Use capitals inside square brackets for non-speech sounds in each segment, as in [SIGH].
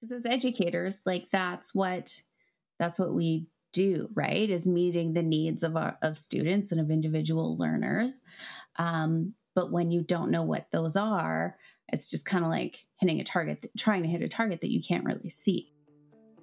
because as educators like that's what that's what we do right is meeting the needs of our of students and of individual learners. Um, but when you don't know what those are it's just kind of like hitting a target trying to hit a target that you can't really see.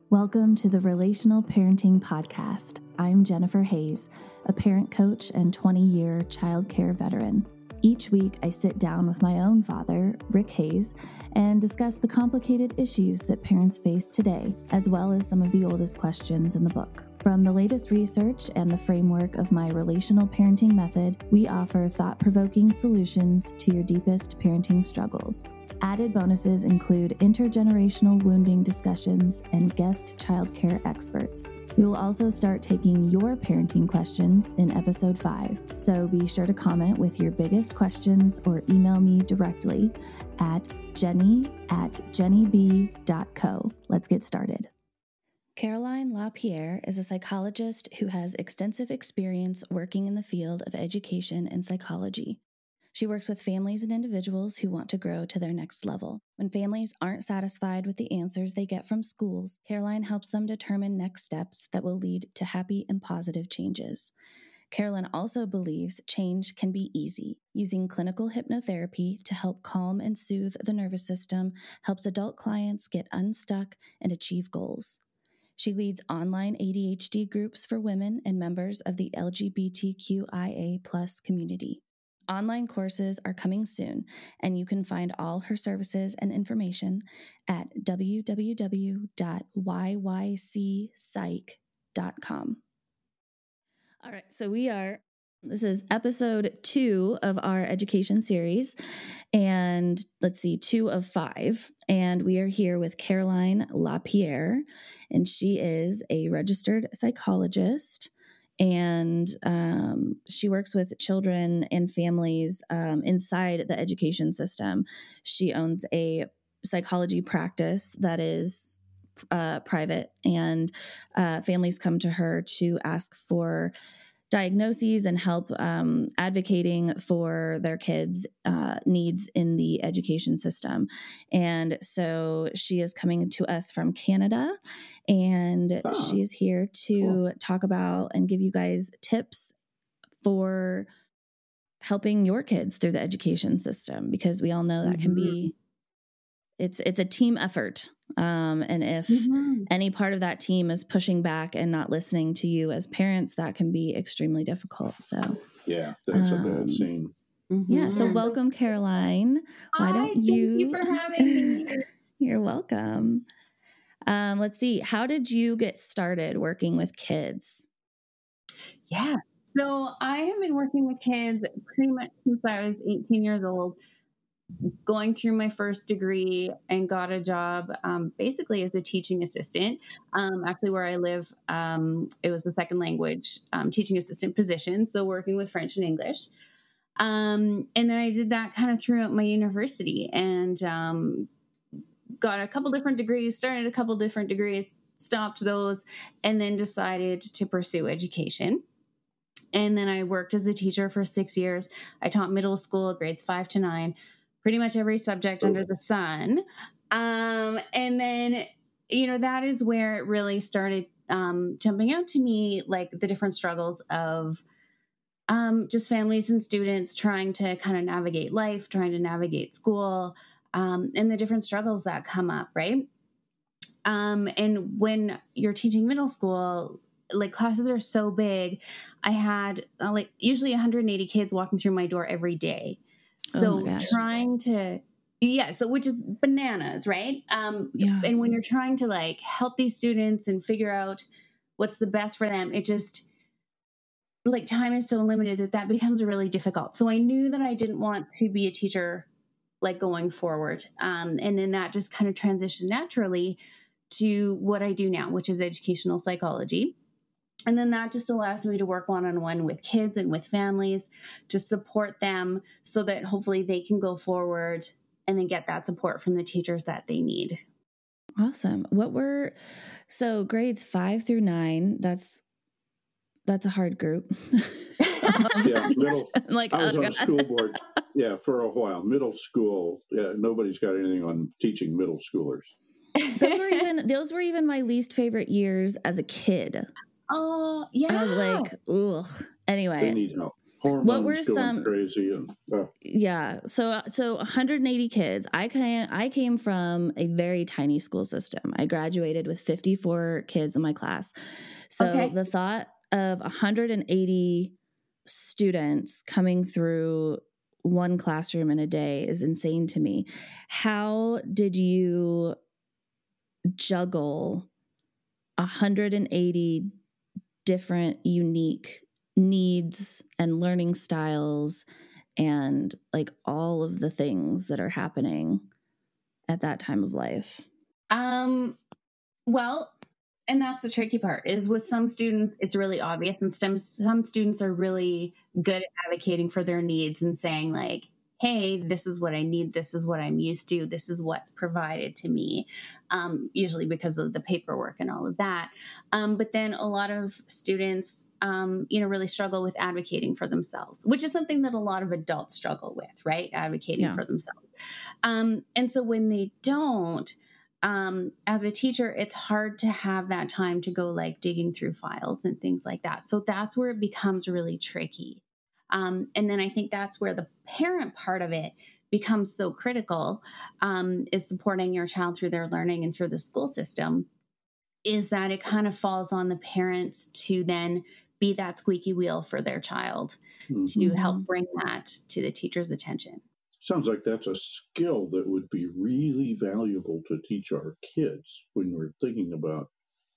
Welcome to the relational parenting podcast. I'm jennifer hayes a parent coach and 20 year child care veteran each week, I sit down with my own father, Rick Hayes, and discuss the complicated issues that parents face today, as well as some of the oldest questions in the book. From the latest research and the framework of my relational parenting method, we offer thought provoking solutions to your deepest parenting struggles. Added bonuses include intergenerational wounding discussions and guest childcare experts. We will also start taking your parenting questions in episode 5, so be sure to comment with your biggest questions or email me directly at jennie at jenniebee.co. Let's get started. Caroline LaPierre is a psychologist who has extensive experience working in the field of education and psychology. She works with families and individuals who want to grow to their next level. When families aren't satisfied with the answers they get from schools, Caroline helps them determine next steps that will lead to happy and positive changes. Caroline also believes change can be easy. Using clinical hypnotherapy to help calm and soothe the nervous system helps adult clients get unstuck and achieve goals. She leads online ADHD groups for women and members of the LGBTQIA community. Online courses are coming soon, and you can find all her services and information at www.yycpsyc.com. All right, so we are, this is episode two of our education series, and let's see, two of five. And we are here with Caroline LaPierre, and she is a registered psychologist and um, she works with children and families um, inside the education system. She owns a psychology practice that is uh, private, and uh, families come to her to ask for diagnoses and help um, advocating for their kids' uh, needs in the education system. And so she is coming to us from Canada, and oh, she's here to cool. talk about and give you guys tips for helping your kids through the education system because we all know that mm-hmm. can be it's it's a team effort um, and if mm-hmm. any part of that team is pushing back and not listening to you as parents that can be extremely difficult. So yeah that's um, a bad um, scene. Mm-hmm. yeah so welcome caroline. Why don't Hi, you thank you for [LAUGHS] having me. You're welcome. Um, let's see how did you get started working with kids? Yeah so i have been working with kids pretty much since i was 18 years old going through my first degree and got a job um, basically as a teaching assistant. Um, actually, where I live, um, it was the second language um, teaching assistant position, so working with French and English. Um, and then I did that kind of throughout my university and um, got a couple different degrees, started a couple different degrees, stopped those, and then decided to pursue education. And then I worked as a teacher for six years. I taught middle school, grades five to nine pretty much every subject under the sun. Um, and then, you know, that is where it really started um, jumping out to me like the different struggles of um, just families and students trying to kind of navigate life, trying to navigate school, um, and the different struggles that come up, right? Um, and when you're teaching middle school, like classes are so big. I had uh, like usually 180 kids walking through my door every day. Oh so oh trying to yeah so which is bananas right? Um yeah. and when you're trying to like help these students and figure out what's the best for them it just like time is so limited that that becomes really difficult. So i knew that i didn't want to be a teacher like going forward um and then that just kind of transitioned naturally to what i do now which is educational psychology and then that just allows me to work one on one with kids and with families to support them so that hopefully they can go forward and then get that support from the teachers that they need. Awesome. What were so grades 5 through 9, that's that's a hard group. [LAUGHS] yeah, middle, like I was oh on God. school board. [LAUGHS] Yeah, for a while. Middle school. Yeah, nobody's got anything on teaching middle schoolers. those were even those were even my least favorite years as a kid. Oh yeah. I was like, ugh. Anyway, they need help. Hormones what were some crazy and uh. yeah so so 180 kids i came i came from a very tiny school system i graduated with 54 kids in my class so okay. the thought of 180 students coming through one classroom in a day is insane to me how did you juggle 180 different unique needs and learning styles and like all of the things that are happening at that time of life? Um well, and that's the tricky part is with some students it's really obvious and some some students are really good at advocating for their needs and saying like hey, this is what I need, this is what I'm used to, this is what's provided to me, um, usually because of the paperwork and all of that. Um, but then a lot of students, um, you know, really struggle with advocating for themselves, which is something that a lot of adults struggle with, right? Advocating yeah. for themselves. Um, and so when they don't, um, as a teacher, it's hard to have that time to go like digging through files and things like that. So that's where it becomes really tricky. Um, and then I think that's where the parent part of it becomes so critical um, is supporting your child through their learning and through the school system is that it kind of falls on the parents to then be that squeaky wheel for their child mm-hmm. to help bring that to the teacher's attention sounds like that's a skill that would be really valuable to teach our kids when we're thinking about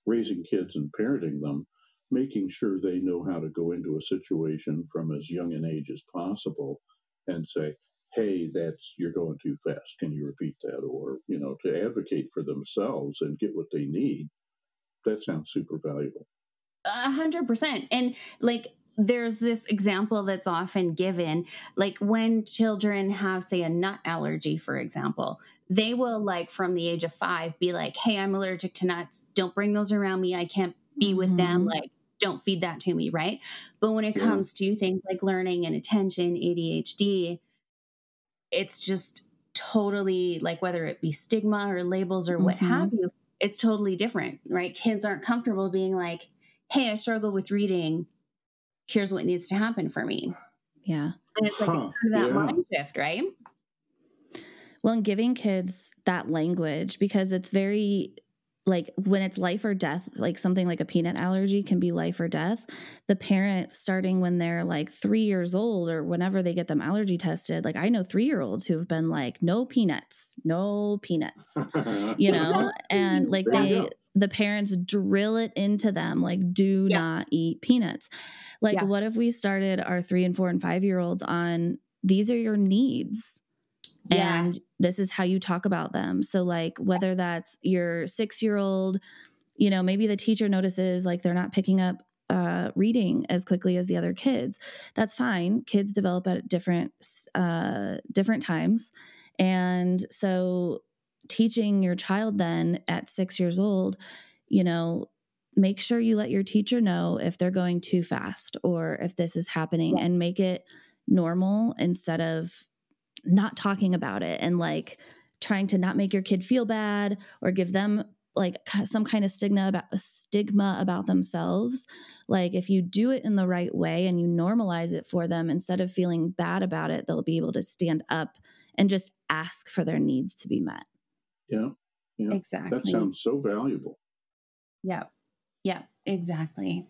raising kids and parenting them making sure they know how to go into a situation from as young an age as possible and say, hey, that's you're going too fast. Can you repeat that? Or, you know, to advocate for themselves and get what they need. That sounds super valuable. A hundred percent. And like there's this example that's often given like when children have say a nut allergy for example they will like from the age of five be like hey i'm allergic to nuts don't bring those around me i can't be with mm-hmm. them like don't feed that to me, right? But when it yeah. comes to things like learning and attention, ADHD, it's just totally like whether it be stigma or labels or mm-hmm. what have you, it's totally different, right? Kids aren't comfortable being like, hey, I struggle with reading. Here's what needs to happen for me. Yeah. And it's like huh. that yeah. mind shift, right? Well, and giving kids that language because it's very like when it's life or death, like something like a peanut allergy can be life or death. The parent starting when they're like three years old or whenever they get them allergy tested, like I know three year olds who've been like, no peanuts, no peanuts, [LAUGHS] you know, and like they, the parents drill it into them, like, do yeah. not eat peanuts. Like, yeah. what if we started our three and four and five year olds on these are your needs? Yeah. and this is how you talk about them. So, like, whether that's your six year old, you know, maybe the teacher notices like they're not picking up uh, reading as quickly as the other kids. That's fine. Kids develop at different uh, different times, and so teaching your child then at six years old, you know, make sure you let your teacher know if they're going too fast or if this is happening, yeah. and make it normal instead of not talking about it and like trying to not make your kid feel bad or give them like some kind of stigma about stigma about themselves. Like if you do it in the right way and you normalize it for them instead of feeling bad about it they'll be able to stand up and just ask for their needs to be met. Yeah. Yeah. Exactly. that sounds so valuable. Yeah yeah exactly.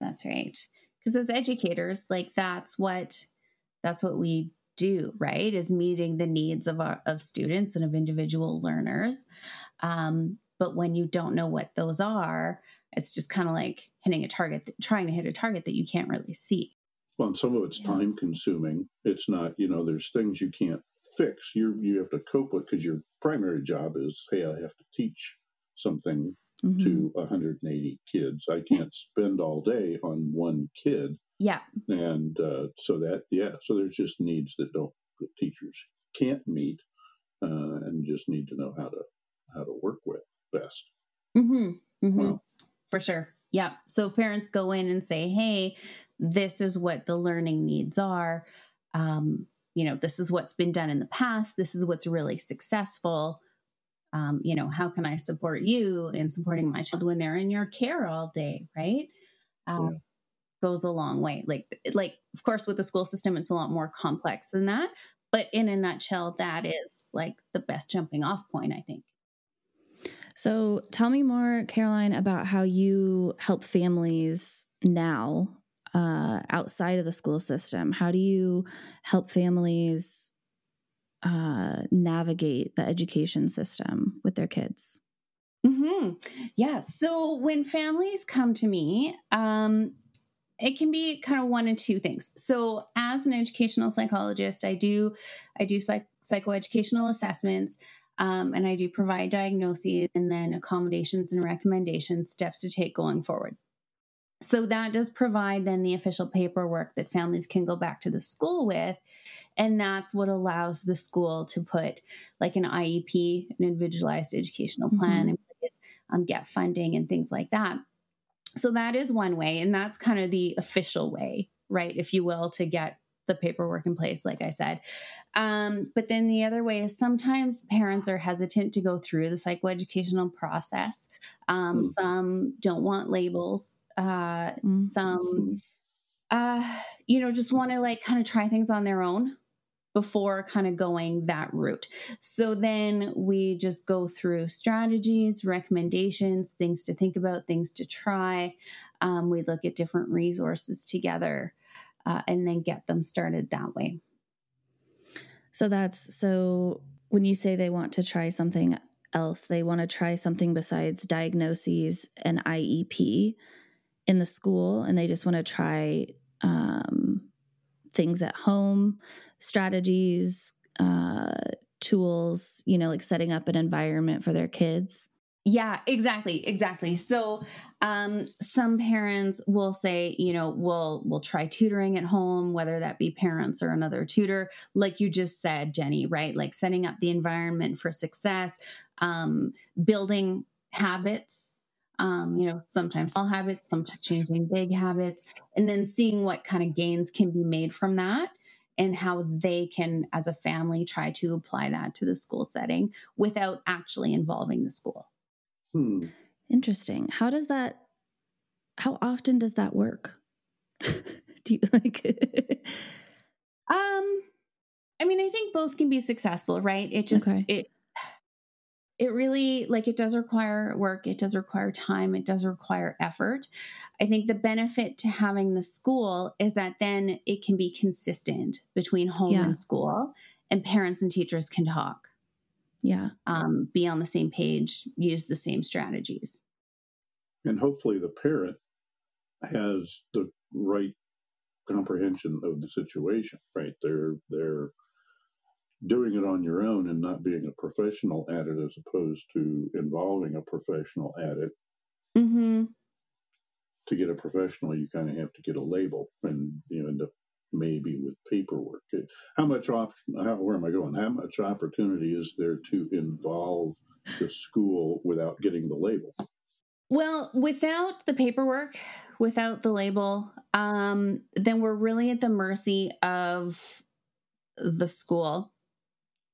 That's right. Because as educators like that's what that's what we do right is meeting the needs of our of students and of individual learners. Um, but when you don't know what those are it's just kind of like hitting a target trying to hit a target that you can't really see. Well and some of it's yeah. time consuming. It's not you know there's things you can't fix. You you have to cope with because your primary job is hey i have to teach something mm-hmm. to 180 kids. I can't spend all day on one kid yeah. And uh, so that, yeah, so there's just needs that don't, that teachers can't meet uh, and just need to know how to, how to work with best. Mm-hmm. Mm-hmm. Wow. For sure. Yeah. So parents go in and say, hey, this is what the learning needs are, um, you know, this is what's been done in the past, this is what's really successful. um, you know, how can I support you in supporting my child when they're in your care all day, right? Um. Goes a long way. Like, like of course, with the school system, it's a lot more complex than that. But in a nutshell, that is like the best jumping off point, I think. So, tell me more, Caroline, about how you help families now uh, outside of the school system. How do you help families uh, navigate the education system with their kids? Mm-hmm. Yeah. So when families come to me, um, it can be kind of one and two things. So as an educational psychologist, I do I do psych- psychoeducational assessments. Um, and I do provide diagnoses and then accommodations and recommendations, steps to take going forward. So that does provide then the official paperwork that families can go back to the school with. And that's what allows the school to put like an IEP, an individualized educational plan mm-hmm. in place, um, get funding and things like that. So that is one way. And that's kind of the official way, right? If you will, to get the paperwork in place, like I said. Um, but then the other way is sometimes parents are hesitant to go through the psychoeducational process. Um, mm. Some don't want labels uh, mm-hmm. some uh, you know just want to like kind of try things on their own before kind of going that route. So then we just go through strategies, recommendations, things to think about, things to try. Um, we look at different resources together uh, and then get them started that way. So that's so when you say they want to try something else, they want to try something besides diagnoses and IEP in the school and they just want to try um, things at home, strategies, uh, tools, you know, like setting up an environment for their kids. Yeah, exactly, exactly. So, um, some parents will say, you know, we'll we'll try tutoring at home, whether that be parents or another tutor, like you just said, Jenny, right? Like setting up the environment for success, um, building habits um, you know, sometimes small habits, sometimes changing big habits, and then seeing what kind of gains can be made from that and how they can, as a family, try to apply that to the school setting without actually involving the school. Hmm. Interesting. How does that, how often does that work? [LAUGHS] Do you like [LAUGHS] Um, I mean, I think both can be successful, right? It just, okay. it, it really like it does require work it does require time it does require effort. I think the benefit to having the school is that then it can be consistent between home yeah. and school and parents and teachers can talk. Yeah. Um, be on the same page use the same strategies. And hopefully the parent has the right comprehension of the situation right? They're they're doing it on your own and not being a professional at it as opposed to involving a professional at it. Mm-hmm. To get a professional, you kind of have to get a label and you end up maybe with paperwork. How much option, how, where am I going? How much opportunity is there to involve the school without getting the label? Well, without the paperwork, without the label, um, then we're really at the mercy of the school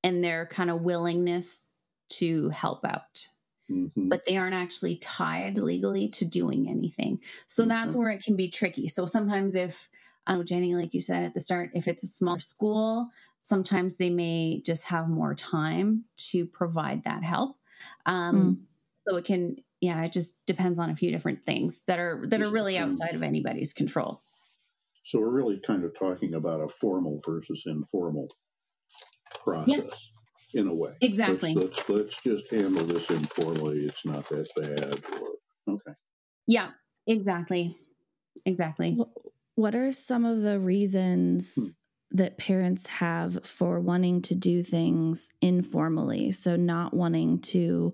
and their kind of willingness to help out. Mm-hmm. But they aren't actually tied legally to doing anything. So mm-hmm. that's where it can be tricky. So sometimes, if, um, Jenny, like you said at the start, if it's a smaller school, sometimes they may just have more time to provide that help. Um, mm. So it can, yeah, it just depends on a few different things that are that are really outside of anybody's control. So we're really kind of talking about a formal versus informal process yeah. in a way. Exactly. Let's, let's, let's just handle this informally. It's not that bad. Or okay. Yeah. Exactly. Exactly. What are some of the reasons? Hmm. That parents have for wanting to do things informally. So, not wanting to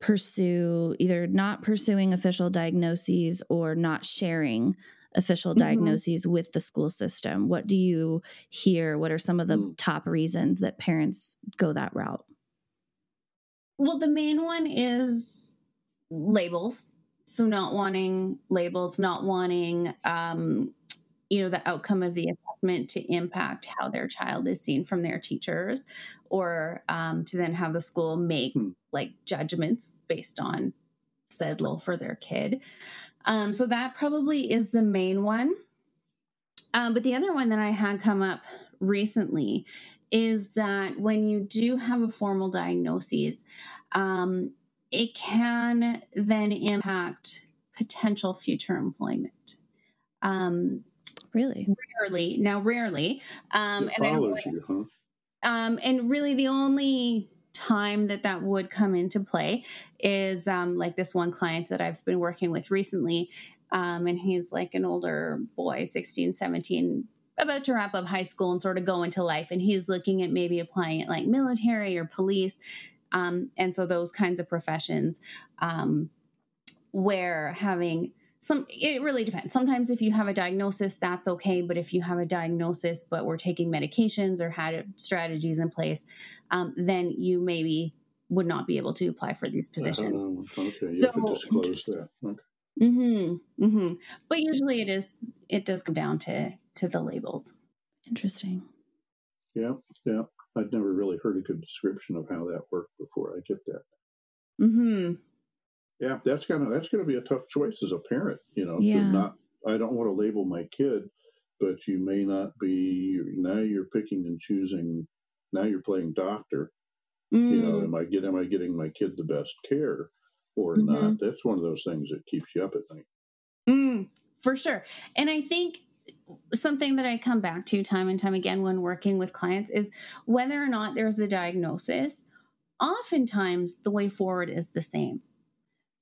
pursue either not pursuing official diagnoses or not sharing official mm-hmm. diagnoses with the school system. What do you hear? What are some of the mm. top reasons that parents go that route? Well, the main one is labels. So, not wanting labels, not wanting um, you know the outcome of the assessment to impact how their child is seen from their teachers or um, to then have the school make hmm. like judgments based on said law for their kid um, so that probably is the main one um, but the other one that i had come up recently is that when you do have a formal diagnosis um, it can then impact potential future employment um, Really? Rarely. Now, rarely. Um, it follows and you, huh? Um, and really, the only time that that would come into play is um, like this one client that I've been working with recently. Um, and he's like an older boy, 16, 17, about to wrap up high school and sort of go into life. And he's looking at maybe applying it like military or police. Um, and so those kinds of professions um, where having some it really depends. Sometimes if you have a diagnosis that's okay but if you have a diagnosis but we're taking medications or had strategies in place um, then you maybe would not be able to apply for these positions. uh, okay. You so, have to disclose that. Okay. mm-hmm, mm-hmm. but usually it is it does come down to to the labels. Interesting. Yeah yeah. I'd never really heard a good description of how that worked before. I get that. Mm-hmm yeah, that's gonna that's gonna be a tough choice as a parent. You know, yeah. to not. I don't want to label my kid, but you may not be. Now you're picking and choosing. Now you're playing doctor. Mm. You know, mm. am I get am I getting my kid the best care or mm-hmm. not? That's one of those things that keeps you up at night. Mm, for sure, and I think something that I come back to time and time again when working with clients is whether or not there's a diagnosis. Oftentimes, the way forward is the same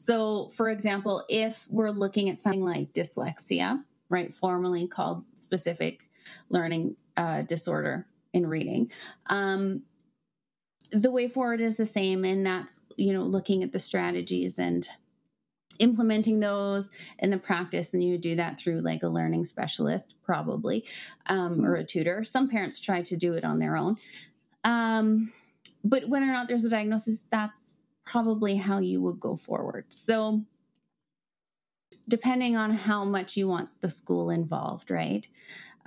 so, for example, if we're looking at something like dyslexia, right, formally called specific learning uh, disorder in reading, um, the way forward is the same, and that's you know looking at the strategies and implementing those in the practice and you do that through like a learning specialist probably um, or a tutor. Some parents try to do it on their own. Um, but whether or not there's a diagnosis that's probably how you would go forward. So, depending on how much you want the school involved, right?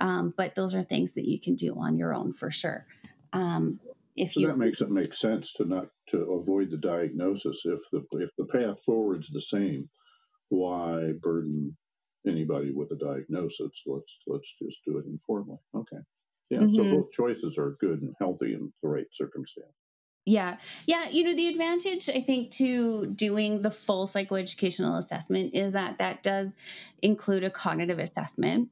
Um, but those are things that you can do on your own for sure. Um, if so you that makes it make sense to not to avoid the diagnosis if the if the path forward's the same, why burden anybody with a diagnosis? Let's let's just do it informally. Okay. Yeah, mm-hmm. so both choices are good and healthy in the right circumstance. Yeah. Yeah. You know, the advantage, I think, to doing the full psychoeducational assessment is that that does include a cognitive assessment.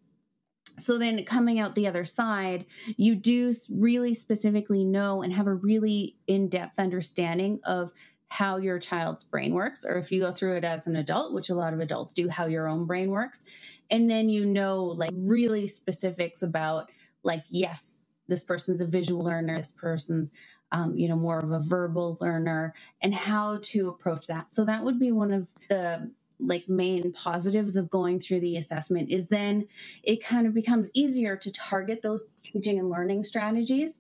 So then coming out the other side, you do really specifically know and have a really in depth understanding of how your child's brain works, or if you go through it as an adult, which a lot of adults do, how your own brain works. And then you know, like, really specifics about, like, yes, this person's a visual learner, this person's um, you know, more of a verbal learner and how to approach that. So that would be one of the like main positives of going through the assessment is then it kind of becomes easier to target those teaching and learning strategies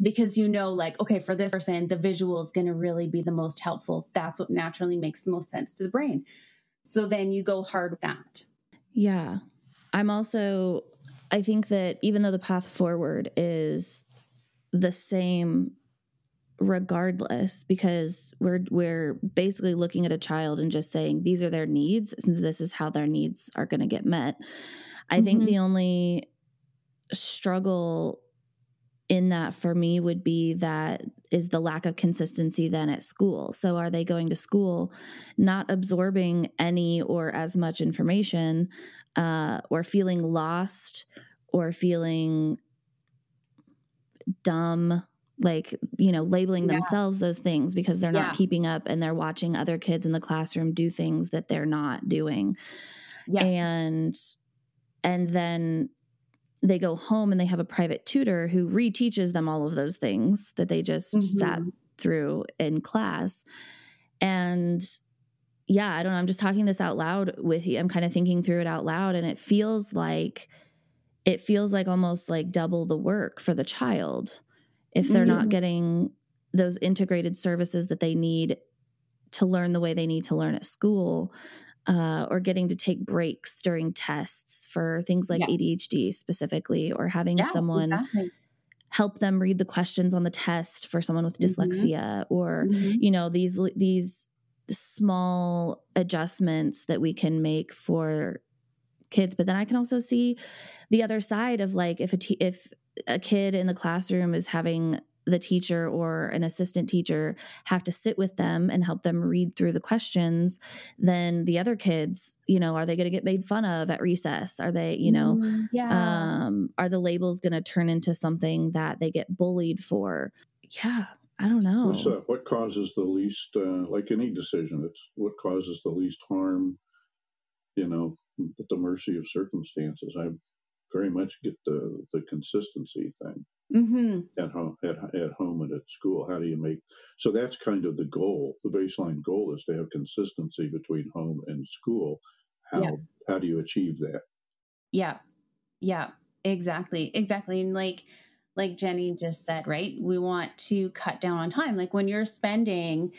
because you know like okay for this person the visual is going to really be the most helpful. That's what naturally makes the most sense to the brain. So then you go hard with that. Yeah. I'm also i think that even though the path forward is the same regardless because we're we're basically looking at a child and just saying these are their needs and this is how their needs are going to get met. I mm-hmm. think the only struggle in that for me would be that is the lack of consistency then at school. So are they going to school not absorbing any or as much information uh, or feeling lost or feeling dumb like you know labeling yeah. themselves those things because they're not keeping up and they're watching other kids in the classroom do things that they're not doing yeah. and and then they go home and they have a private tutor who reteaches them all of those things that they just mm-hmm. sat through in class and yeah i don't know i'm just talking this out loud with you i'm kind of thinking through it out loud and it feels like it feels like almost like double the work for the child if they're mm-hmm. not getting those integrated services that they need to learn the way they need to learn at school uh, or getting to take breaks during tests for things like Yeah. ADHD specifically, or having Yeah, someone exactly. help them read the questions on the test for someone with Mhm. dyslexia, or Mhm. you know these these small adjustments that we can make for kids but then i can also see the other side of like if a te- if a kid in the classroom is having the teacher or an assistant teacher have to sit with them and help them read through the questions then the other kids you know are they going to get made fun of at recess? Are they you know Mm, yeah. um are the labels going to turn into something that they get bullied for? Yeah i don't know. What's uh, what causes the least, uh, like any decision, it's what causes the least harm, you know, at the mercy of circumstances. I very much get the, the consistency thing hmm at home, at, at home and at school. How do you make, so that's kind of the goal. The baseline goal is to have consistency between home and school. How, Yeah. how do you achieve that? Yeah. Yeah. Exactly. Exactly. And like like Jenny just said, right? We want to cut down on time. Like when you're spending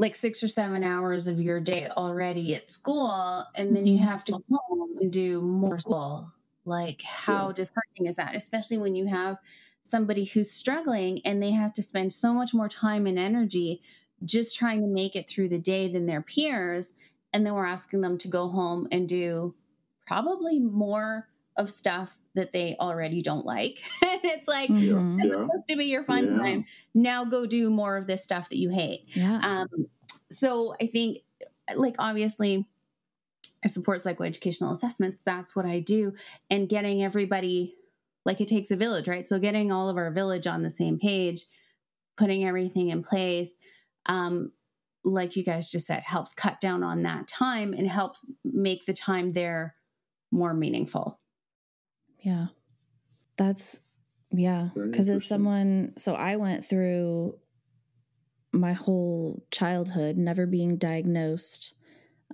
like 6 or 7 hours of your day already at school and then you Mhm. have to go home and do more school. Like how Yeah. disheartening is that? Especially when you have somebody who's struggling and they have to spend so much more time and energy just trying to make it through the day than their peers and then we're asking them to go home and do probably more of stuff that they already don't like. [LAUGHS] and it's like, this is Yeah. supposed to be your fun Yeah. time. Now go do more of this stuff that you hate. yeah Um, so I think, like, obviously, I support psychoeducational assessments. That's what I do. And getting everybody, like, it takes a village, right? So getting all of our village on the same page, putting everything in place, um, like you guys just said, helps cut down on that time and helps make the time there more meaningful. Yeah. That's yeah. Because as someone, so I went through my whole childhood never being diagnosed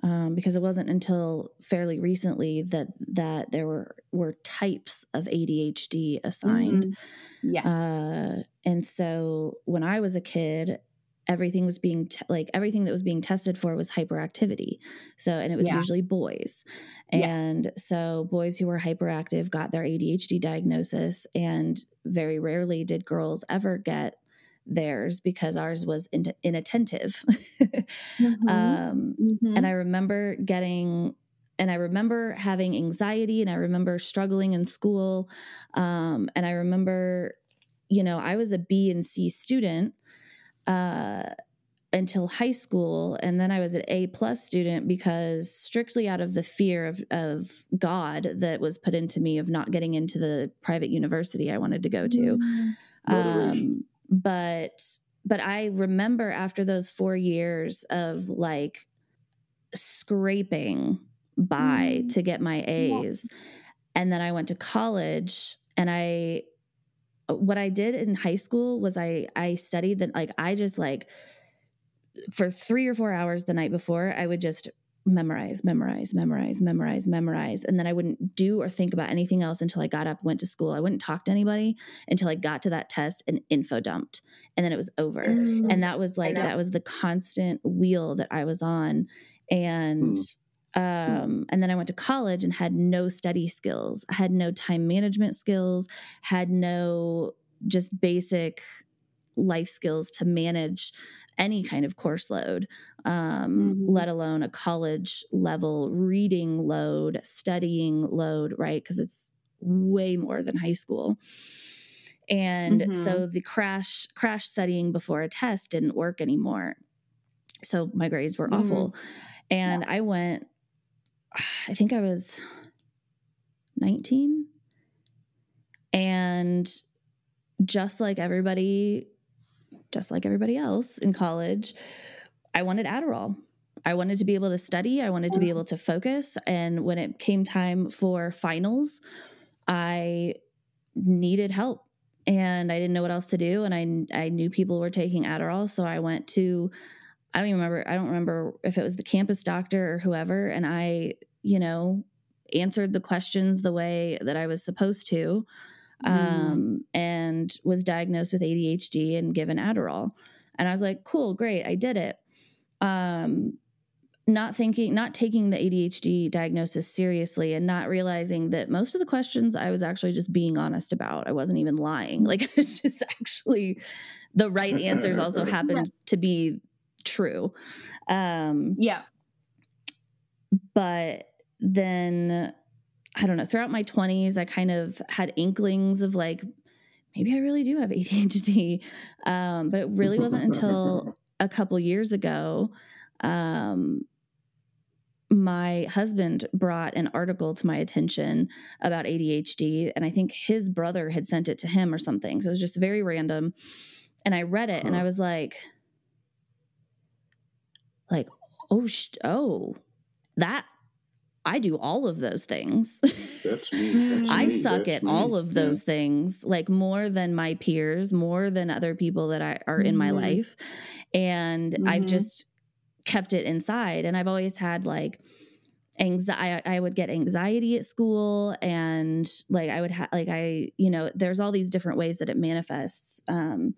um, because it wasn't until fairly recently that that there were were types of ADHD assigned. Mhm. Yeah. Uh, and so when I was a kid, everything was being te- like everything that was being tested for was hyperactivity. So, and it was Yeah. usually boys. Yeah. And so boys who were hyperactive got their ADHD diagnosis, and very rarely did girls ever get theirs because ours was in- inattentive. [LAUGHS] Mhm. um, Mhm. and I remember getting, and I remember having anxiety, and I remember struggling in school. Um, and I remember, you know, I was a B and C student uh, until high school, and then I was an A plus student because strictly out of the fear of of God that was put into me of not getting into the private university I wanted to go to. Motivation. Um, but but I remember after those four years of like scraping by Mm. to get my Yeah. A's, and then I went to college, and I what I did in high school was I I studied that like I just like for three or four hours the night before I would just memorize, memorize, memorize, memorize, memorize. And then I wouldn't do or think about anything else until I got up, went to school. I wouldn't talk to anybody until I got to that test and info dumped. And then it was over. Mm. And that was like, that was the constant wheel that I was on. And, um, and then I went to college and had no study skills, I had no time management skills, had no just basic life skills to manage any kind of course load, um, Mhm. let alone a college level reading load, studying load, right? Because it's way more than high school. And Mhm. so the crash crash studying before a test didn't work anymore. So my grades were Mm. awful. And I went I think I was 19 and just like everybody just like everybody else in college, I wanted Adderall. I wanted to be able to study, I wanted to be able to focus, and when it came time for finals, I needed help. And I didn't know what else to do. And I I knew people were taking Adderall, so I went to I don't even remember I don't remember if it was the campus doctor or whoever and I, you know, answered the questions the way that I was supposed to Mm. um, and was diagnosed with ADHD and given Adderall. And I was like, cool, great, I did it. Um, not thinking, not taking the ADHD diagnosis seriously and not realizing that most of the questions I was actually just being honest about. I wasn't even lying. [LAUGHS] Like it's just actually the right answers also [LAUGHS] happened yeah. to be true. Um, yeah. But then I don't know, throughout my 20s, I kind of had inklings of like, maybe I really do have [LAUGHS] ADHD. Um, but it really wasn't until [LAUGHS] a couple years ago um, my husband brought an article to my attention about ADHD, and I think his brother had sent it to him or something. So it was just very random. And I read it, huh. and I was like, like, oh, sh- oh, that I do all of those things. [LAUGHS] That's me. That's I me. suck That's at me. all of those yeah. things, like more than my peers, more than other people that I, are mm-hmm. in my mm-hmm. life. And mm-hmm. I've just kept it inside. And I've always had like anxiety I, I would get anxiety at school and like i would have like i you know there's all these different ways that it manifests um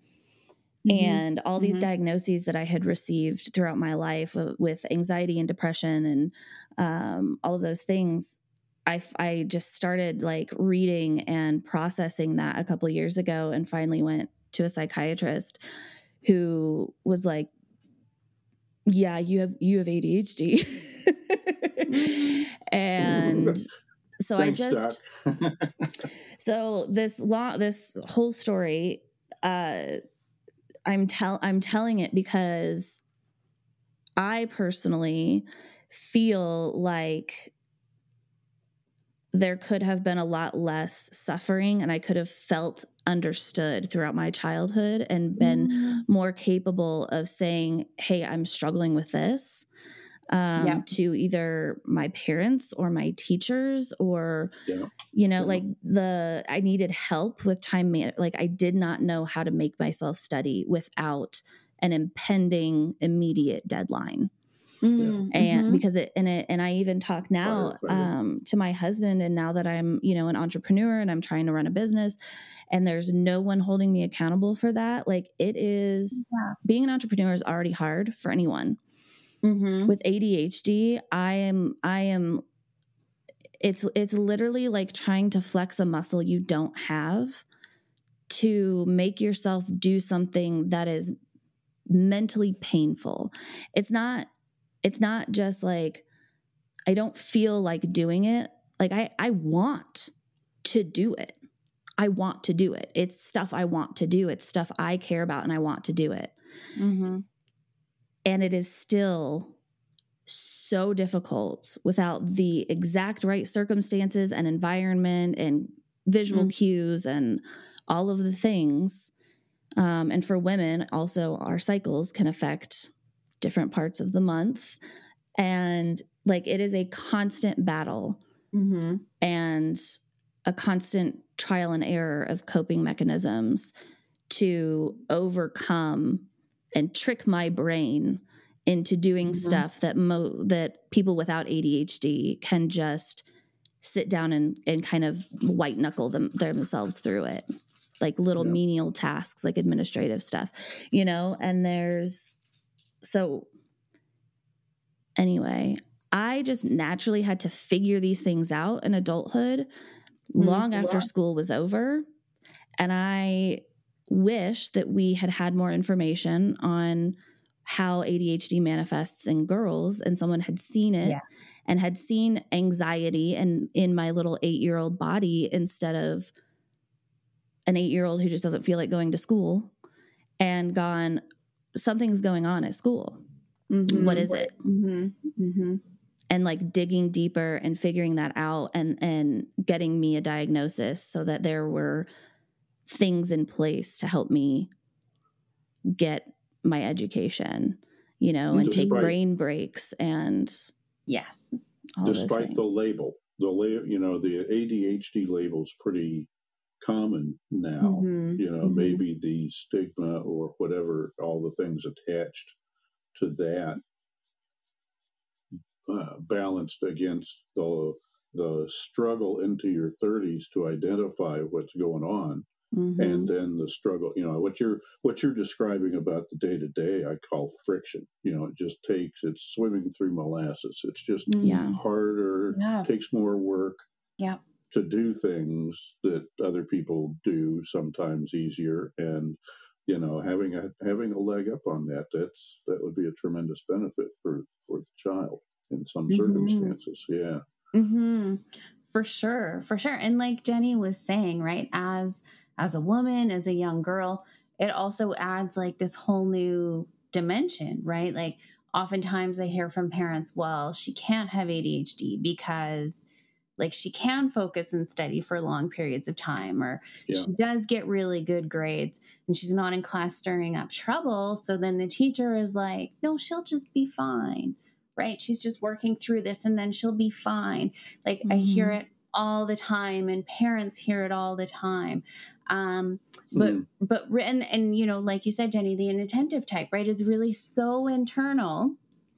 mm-hmm. and all these mm-hmm. diagnoses that i had received throughout my life with anxiety and depression and um all of those things I, I just started like reading and processing that a couple years ago and finally went to a psychiatrist who was like yeah you have you have adhd [LAUGHS] and so Thanks, I just [LAUGHS] so this long this whole story uh I'm tell I'm telling it because I personally feel like there could have been a lot less suffering and I could have felt understood throughout my childhood and been mm. more capable of saying, Hey, I'm struggling with this um, yeah. to either my parents or my teachers or yeah. you know yeah. like the i needed help with time man- like i did not know how to make myself study without an impending immediate deadline Mm, and mm-hmm. because it and it and I even talk now um, to my husband and now that I'm you know an entrepreneur and I'm trying to run a business and there's no one holding me accountable for that like it is yeah. being an entrepreneur is already hard for anyone Mm-hmm. With ADHD, I am I am it's it's literally like trying to flex a muscle you don't have to make yourself do something that is mentally painful. It's not it's not just like I don't feel like doing it. Like I I want to do it. I want to do it. It's stuff I want to do. It's stuff I care about and I want to do it. Mm-hmm. And it is still so difficult without the exact right circumstances and environment and visual mm. cues and all of the things. Um, and for women, also, our cycles can affect different parts of the month. And like it is a constant battle mm-hmm. and a constant trial and error of coping mechanisms to overcome and trick my brain into doing mm-hmm. stuff that mo that people without ADHD can just sit down and and kind of white knuckle them themselves through it like little yeah. menial tasks like administrative stuff you know and there's so anyway i just naturally had to figure these things out in adulthood mm-hmm. long after school was over and i wish that we had had more information on how ADHD manifests in girls and someone had seen it yeah. and had seen anxiety and in my little 8-year-old body instead of an 8-year-old who just doesn't feel like going to school and gone something's going on at school. Mm-hmm. What is it? Mm-hmm. Mm-hmm. And like digging deeper and figuring that out and and getting me a diagnosis so that there were things in place to help me get my education, you know, and despite, take brain breaks and yes, despite the label, the la- you know, the ADHD label is pretty common now. Mm-hmm. You know, mm-hmm. maybe the stigma or whatever, all the things attached to that, uh, balanced against the the struggle into your 30s to identify what's going on Mm-hmm. And then the struggle, you know, what you're what you're describing about the day to day, I call friction. You know, it just takes it's swimming through molasses. It's just yeah. harder, yeah. takes more work. Yeah. To do things that other people do sometimes easier, and you know, having a having a leg up on that, that's that would be a tremendous benefit for for the child in some mm-hmm. circumstances. Yeah. Mm-hmm. For sure, for sure. And like Jenny was saying, right, as as a woman, as a young girl, it also adds like this whole new dimension, right? Like oftentimes I hear from parents, well, she can't have ADHD because like she can focus and study for long periods of time or yeah. she does get really good grades and she's not in class stirring up trouble so then the teacher is like no she'll just be fine right she's just working through this and then she'll be fine like mm-hmm. i hear mm-hmm. it all the time and parents hear it all the time um, but mm. but and and you know, like you said, Jennie, the inattentive type, right, is really so internal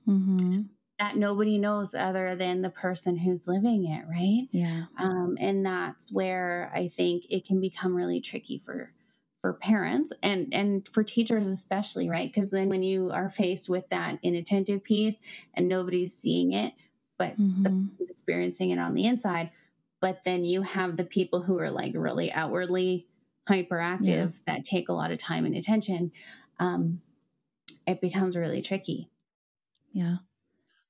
mm-hmm. that nobody knows other than the person who's living it, right? Yeah. Um, and that's where I think it can become really tricky for for parents and and for teachers especially, right? Because then when you are faced with that inattentive piece and nobody's seeing it, but mm-hmm. the person's experiencing it on the inside, but then you have the people who are like really outwardly hyperactive yeah. that take a lot of time and attention, um, it becomes really tricky. Yeah.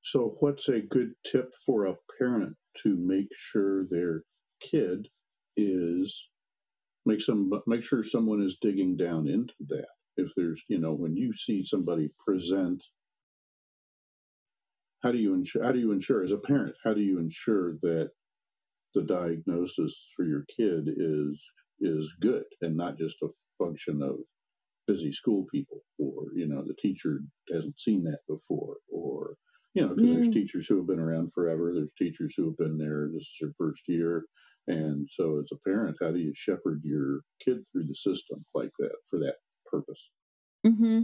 So, what's a good tip for a parent to make sure their kid is make some make sure someone is digging down into that? If there's, you know, when you see somebody present, how do you ensure? How do you ensure as a parent? How do you ensure that the diagnosis for your kid is is good and not just a function of busy school people or you know the teacher hasn't seen that before or you know because mm. there's teachers who have been around forever there's teachers who have been there this is their first year and so as a parent how do you shepherd your kid through the system like that for that purpose mm-hmm.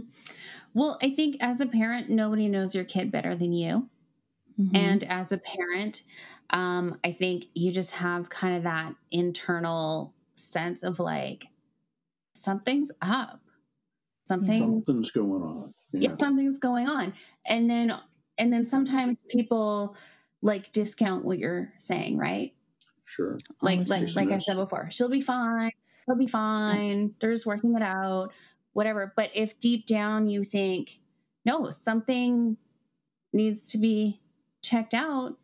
well i think as a parent nobody knows your kid better than you mm-hmm. and as a parent um, i think you just have kind of that internal sense of like something's up. Something's, something's going on yeah. yeah. something's going on. And then and then sometimes people like discount what you're saying right? Sure. Like like like i said before she'll be fine she'll be fine they're just working it out whatever. But if deep down you think no something needs to be checked out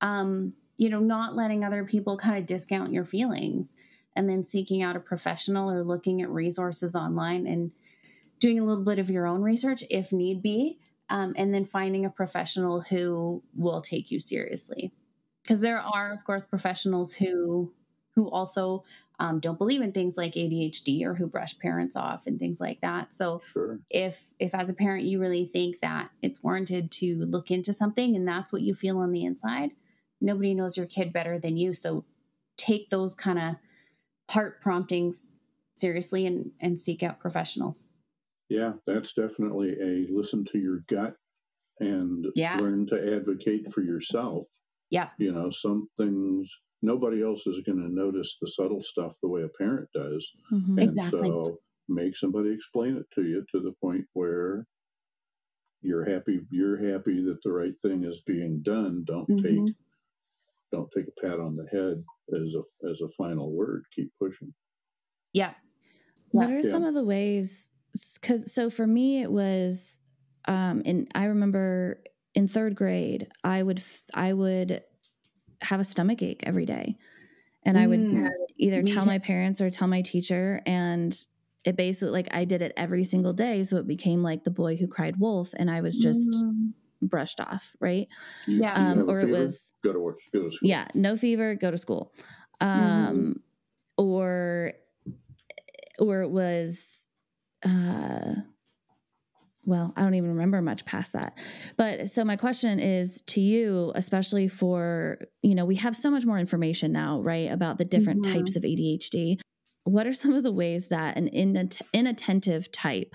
um you know not letting other people kind of discount your feelings and then seeking out a professional or looking at resources online and doing a little bit of your own research if need be um, and then finding a professional who will take you seriously. Because there are of course professionals who who also um, don't believe in things like adhd or who brush parents off and things like that so sure. if if as a parent you really think that it's warranted to look into something and that's what you feel on the inside nobody knows your kid better than you so take those kind of heart promptings seriously and, and seek out professionals. Yeah, that's definitely a listen to your gut and yeah. learn to advocate for yourself. Yeah. You know, some things nobody else is going to notice the subtle stuff the way a parent does. Mm-hmm. And exactly. so make somebody explain it to you to the point where you're happy you're happy that the right thing is being done. Don't mm-hmm. take don't take a pat on the head as a as a final word. Keep pushing. Yeah. What are yeah. some of the ways? Because so for me, it was, um, and I remember in third grade, I would I would have a stomach ache every day, and I would mm. either tell my parents or tell my teacher, and it basically like I did it every single day, so it became like the boy who cried wolf, and I was just. Mm brushed off, right? Yeah. Um, or fever, it was go to work, go to school. Yeah, no fever, go to school. Um, mm-hmm. or or it was uh well, I don't even remember much past that. But so my question is to you, especially for, you know, we have so much more information now, right, about the different mm-hmm. types of ADHD. What are some of the ways that an inattentive type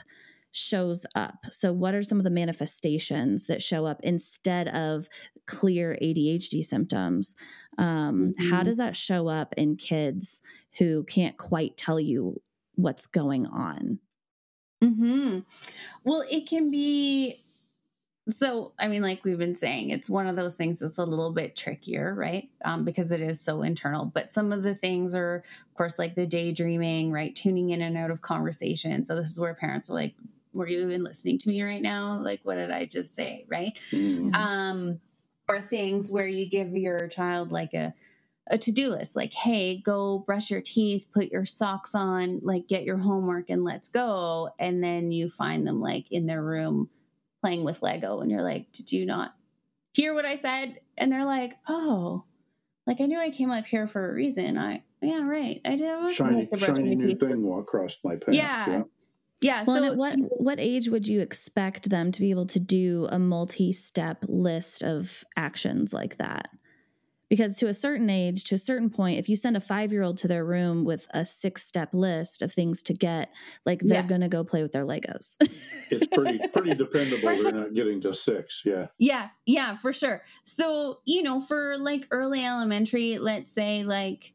shows up? So, what are some of the manifestations that show up instead of clear ADHD symptoms? Um, mm-hmm. How does that show up in kids who can't quite tell you what's going on? Hmm. Well, it can be. So, I mean, like we've been saying, it's one of those things that's a little bit trickier, right? Um, because it is so internal. But some of the things are, of course, like the daydreaming, right? Tuning in and out of conversation. So, this is where parents are like, were you even listening to me right now? Like, what did I just say? Right. Mm-hmm. Um, or things where you give your child like a, a to-do list like hey go brush your teeth put your socks on like get your homework and let's go and then you find them like in their room playing with lego and you're like did you not hear what i said and they're like oh like i knew i came up here for a reason i yeah right i did shiny shiny new teeth. thing walk across my path yeah, yeah. Yeah. Well, so, at what what age would you expect them to be able to do a multi-step list of actions like that? Because to a certain age, to a certain point, if you send a five year old to their room with a six step list of things to get, like they're yeah. gonna go play with their Legos. [LAUGHS] it's pretty pretty dependable. They're not getting to six. Yeah. Yeah, yeah, for sure. So, you know, for like early elementary, let's say like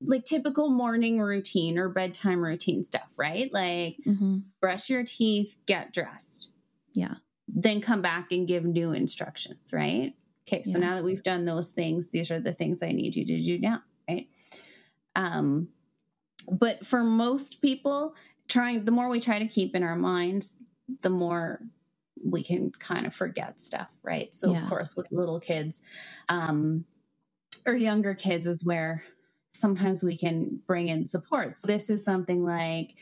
like typical morning routine or bedtime routine stuff, right? Like mm-hmm. brush your teeth, get dressed. Yeah. Then come back and give new instructions, right? Okay, so yeah. now that we've done those things, these are the things I need you to do now, right? Um but for most people, trying the more we try to keep in our minds, the more we can kind of forget stuff, right? So yeah. of course with little kids um or younger kids is where sometimes we can bring in support. So this is something like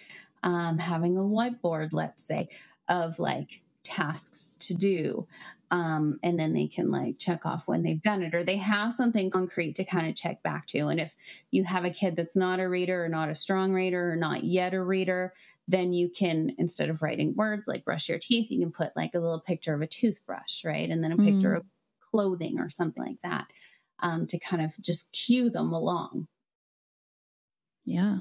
um, having a whiteboard, let's say, of like tasks to do. Um, and then they can like check off when they've done it, or they have something concrete to kind of check back to. And if you have a kid that's not a reader or not a strong reader or not yet a reader, then you can, instead of writing words like brush your teeth, you can put like a little picture of a toothbrush, right? And then a picture mm. of clothing or something like that um, to kind of just cue them along. Yeah.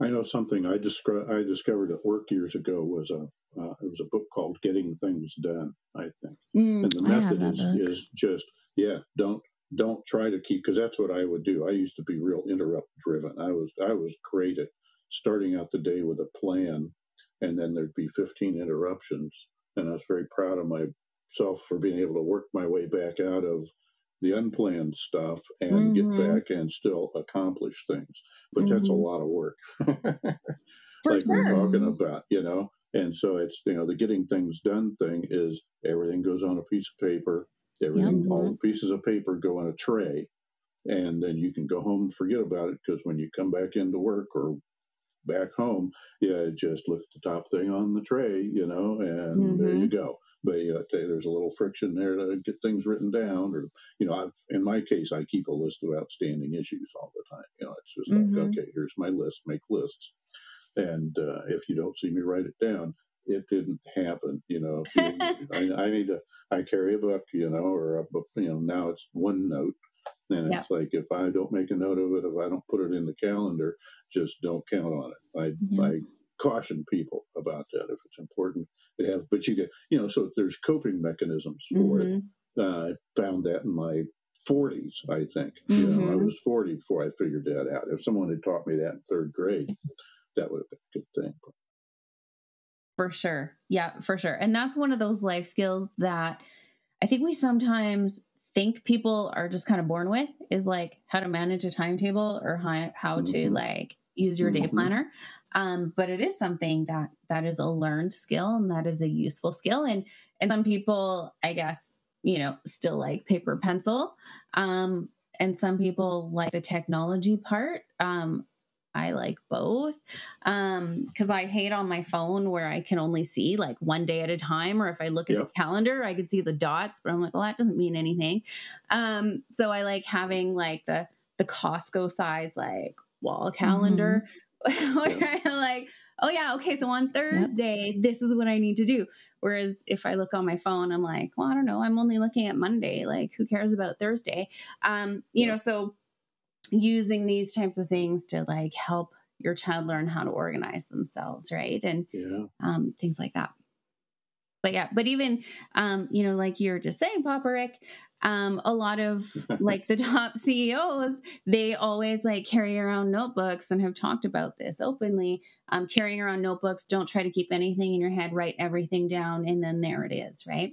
I know something I, discovered. I discovered at work years ago was a uh, it was a book called Getting Things Done. I think, mm, and the method is is just yeah, don't don't try to keep because that's what I would do. I used to be real interrupt driven. I was I was great at starting out the day with a plan, and then there'd be 15 interruptions, and I was very proud of myself for being able to work my way back out of the unplanned stuff and mm-hmm. get back and still accomplish things. But mm-hmm. that's a mm-hmm. lot of work. [LAUGHS] like sure. we're talking about, you know. And so it's you know the getting things done thing is everything goes on a piece of paper. Everything, yep. all the pieces of paper go in a tray, and then you can go home and forget about it because when you come back into work or back home, yeah, just look at the top thing on the tray, you know, and mm-hmm. there you go but uh, there's a little friction there to get things written down or you know I've, in my case i keep a list of outstanding issues all the time you know it's just mm-hmm. like okay here's my list make lists and uh, if you don't see me write it down it didn't happen you know [LAUGHS] I, I, need to i carry a book you know or a book you know now it's OneNote and yeah. it's like if i don't make a note of it if i don't put it in the calendar just don't count on it i yeah. i caution people about that if it's important to have. But you get, you know, so there's coping mechanisms for mm-hmm. it. Uh, I found that in my 40s, I think. Mm-hmm. You know, I mm-hmm. was 40 before I figured that out. If someone had taught me that in third grade, that would have been a good thing. For sure. Yeah, for sure. And that's one of those life skills that I think we sometimes think people are just kind of born with is like how to manage a timetable or how, how mm-hmm. to like use your day mm-hmm. planner um, but it is something that that is a learned skill and that is a useful skill and and some people i guess you know still like paper pencil um, and some people like the technology part um, I like both Um, because I hate on my phone where I can only see like one day at a time, or if I look at yep. the calendar, I can see the dots, but I'm like, well, that doesn't mean anything. Um, so I like having like the the Costco size like wall calendar mm-hmm. [LAUGHS] where I'm like, oh yeah, okay, so on Thursday, yep. this is what I need to do. Whereas if I look on my phone, I'm like, well, I don't know, I'm only looking at Monday. Like, who cares about Thursday? Um, you know, so using these types of things to like help your child learn how to organize themselves, right? And Yeah. um, things like that. But yeah, but even um, you know, like you're just saying, Papa Rick, um, a lot of [LAUGHS] like the top CEOs, they always like carry around notebooks and have talked about this openly. Um, carrying around notebooks, don't try to keep anything in your head, write everything down, and then there it is, right?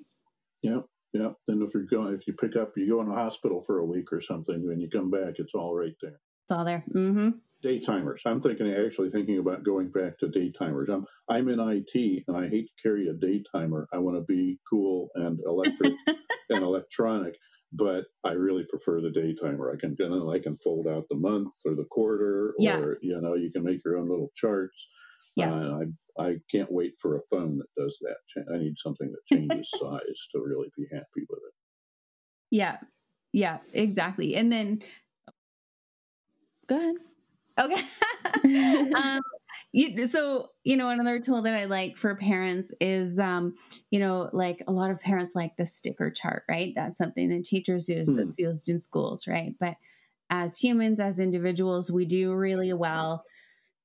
Yeah. Yeah. Then if you're going, if you pick up, you go in the hospital for a week or something, when you come back, it's all right there. It's all there. Mm-hmm. Day timers. I'm thinking, actually thinking about going back to day timers. I'm, I'm in IT and I hate to carry a day timer. I want to be cool and electric [LAUGHS] and electronic, but I really prefer the day timer. I can, I can fold out the month or the quarter, or, Yeah. you know, you can make your own little charts. Yeah. Uh, I, I can't wait for a phone that does that. I need something that changes [LAUGHS] size to really be happy with it. Yeah. Yeah, exactly. And then Go ahead. Okay. [LAUGHS] [LAUGHS] um, you, so you know another tool that I like for parents is um, you know like a lot of parents like the sticker chart, right? That's something that teachers use Hmm. that's used in schools, right? But as humans, as individuals, we do really well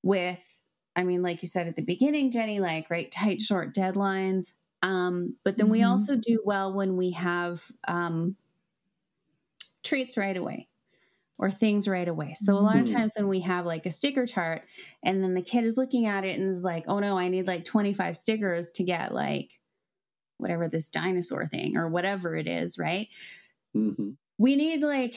with. I mean, like you said at the beginning, Jennie, like right, tight, short deadlines. Um, but then we Mhm. also do well when we have um, treats right away or things right away. So a lot of Mhm. times when we have like a sticker chart and then the kid is looking at it and is like, "Oh no, I need like 25 stickers to get like whatever this dinosaur thing or whatever it is, right? hmm We need like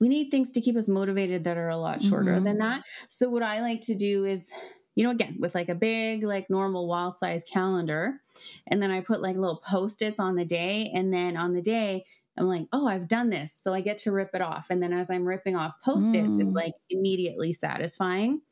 we need things to keep us motivated that are a lot shorter Mhm. than that. So what I like to do is you know, again, with like a big, like normal wall size calendar. And then I put like little post its on the day. And then on the day, I'm like, oh, I've done this. So I get to rip it off. And then as I'm ripping off post its, it's Mm. like immediately satisfying.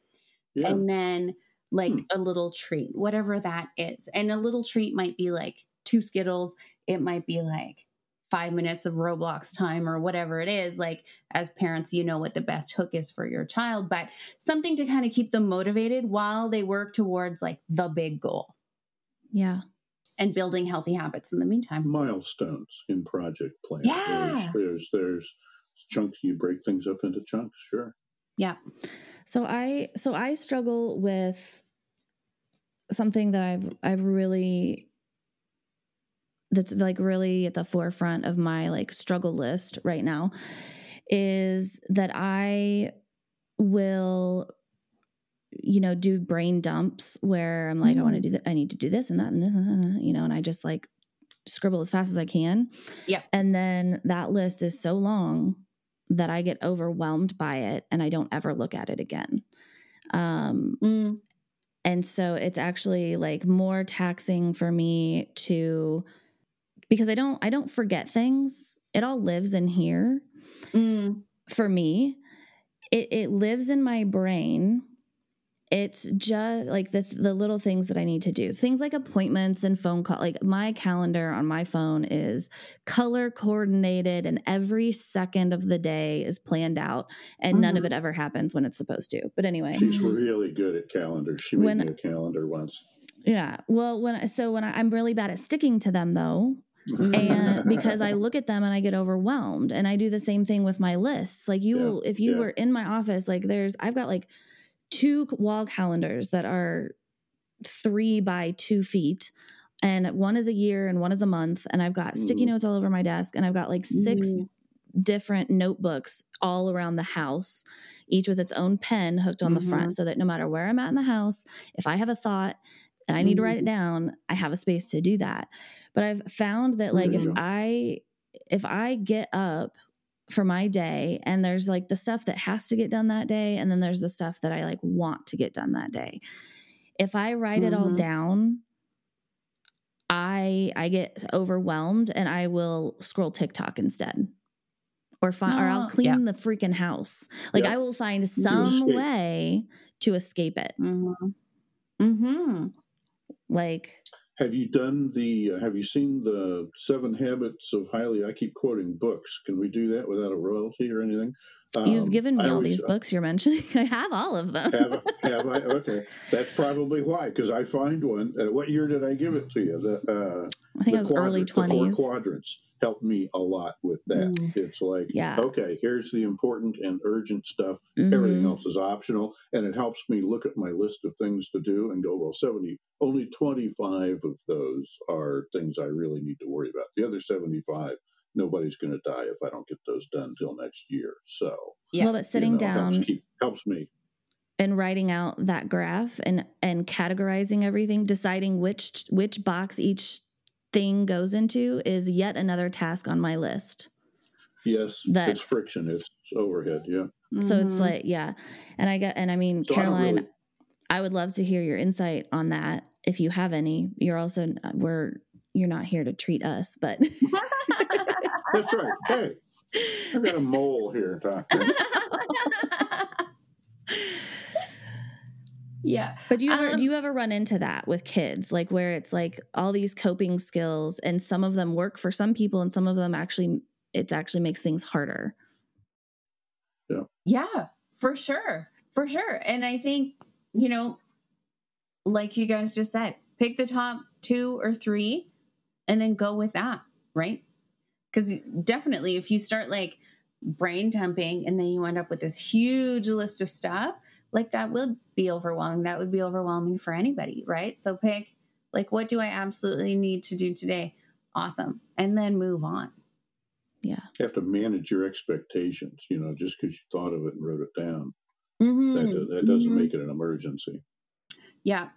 Yeah. And then like Hmm. a little treat, whatever that is. And a little treat might be like two Skittles. It might be like five minutes of Roblox time or whatever it is. Like, as parents, you know what the best hook is for your child, but something to kind of keep them motivated while they work towards like the big goal Yeah. and building healthy habits in the meantime. milestones in project plan. Yeah. There's, there's there's chunks you break things up into chunks. Sure. Yeah. So I so I struggle with something that I've I've really that's like really at the forefront of my like struggle list right now is that I will you know do brain dumps where I'm like I want to do that I need to do this and that and this and that, you know and I just like scribble as fast as I can. Yeah. And then that list is so long that I get overwhelmed by it and I don't ever look at it again. Um, Mm, and so it's actually like more taxing for me to because I don't I don't forget things. It all lives in here mm, for me. It it lives in my brain. It's just like the the little things that I need to do. Things like appointments and phone call. Like my calendar on my phone is color coordinated and every second of the day is planned out and none of Mhm. it ever happens when it's supposed to. But anyway. She's really good at calendars. She made When- me a calendar once. Yeah. Well, when I, so when I, I'm really bad at sticking to them though, and [LAUGHS] because I look at them and I get overwhelmed, and I do the same thing with my lists. Like you Yeah, will, if you yeah. were in my office, like there's, I've got like two wall calendars that are three by two feet. And one is a year and one is a month. And I've got sticky Mm. notes all over my desk. And I've got like six mm. different notebooks all around the house, each with its own pen hooked on the Mhm. front, so that no matter where I'm at in the house, if I have a thought and I need to write it down, I have a space to do that. But I've found that like if. I if I get up for my day and there's like the stuff that has to get done that day and then there's the stuff that I like want to get done that day. If I write it all Mhm. down, I I get overwhelmed and I will scroll TikTok instead. Or find or I'll Oh, clean yeah. the freaking house. Like Yeah. I will find some way to escape it. Mm-hmm. Mm-hmm. Like Have you done the? Uh, have you seen the Seven Habits of Highly? I keep quoting books. Can we do that without a royalty or anything? you've Um, given me I all always- these books you're mentioning. [LAUGHS] I have all of them. Have, [LAUGHS] have I? Okay, that's probably why. Because I find one. Uh, what year did I give it to you? The uh, I think the it was early the four twenties. quadrants. Helped me a lot with that. Mm. It's like, Yeah. okay, here's the important and urgent stuff. Mhm. Everything else is optional. And it helps me look at my list of things to do and go, well, 70, only 25 of those are things I really need to worry about. The other 75, nobody's going to die if I don't get those done till next year. So, Yeah. Well, but sitting you know, down helps, keep, helps me. and writing out that graph and and categorizing everything, deciding which which box each thing goes into is yet another task on my list. Yes, That- it's friction, it's overhead. Yeah. So it's Mhm. like, yeah. And I get, and I mean, So I Caroline, really- I would love to hear your insight on that if you have any. You're also, we're, you're not here to treat us, but [LAUGHS] That's right. Hey, I've got a mole here talking. [LAUGHS] yeah. But do you ever Um, do you ever run into that with kids, like where it's like all these coping skills, and some of them work for some people, and some of them actually it actually makes things harder. Yeah, Yeah, for sure. For sure. And I think, you know, like you guys just said, pick the top two or three and then go with that, right? Because definitely, if you start like brain dumping and then you end up with this huge list of stuff, like that would be overwhelming. That would be overwhelming for anybody, right? So pick like, what do I absolutely need to do today? Awesome. And then move on. Yeah. You have to manage your expectations, you know, just because you thought of it and wrote it down. Mhm. That, that doesn't Mhm. make it an emergency. Yeah.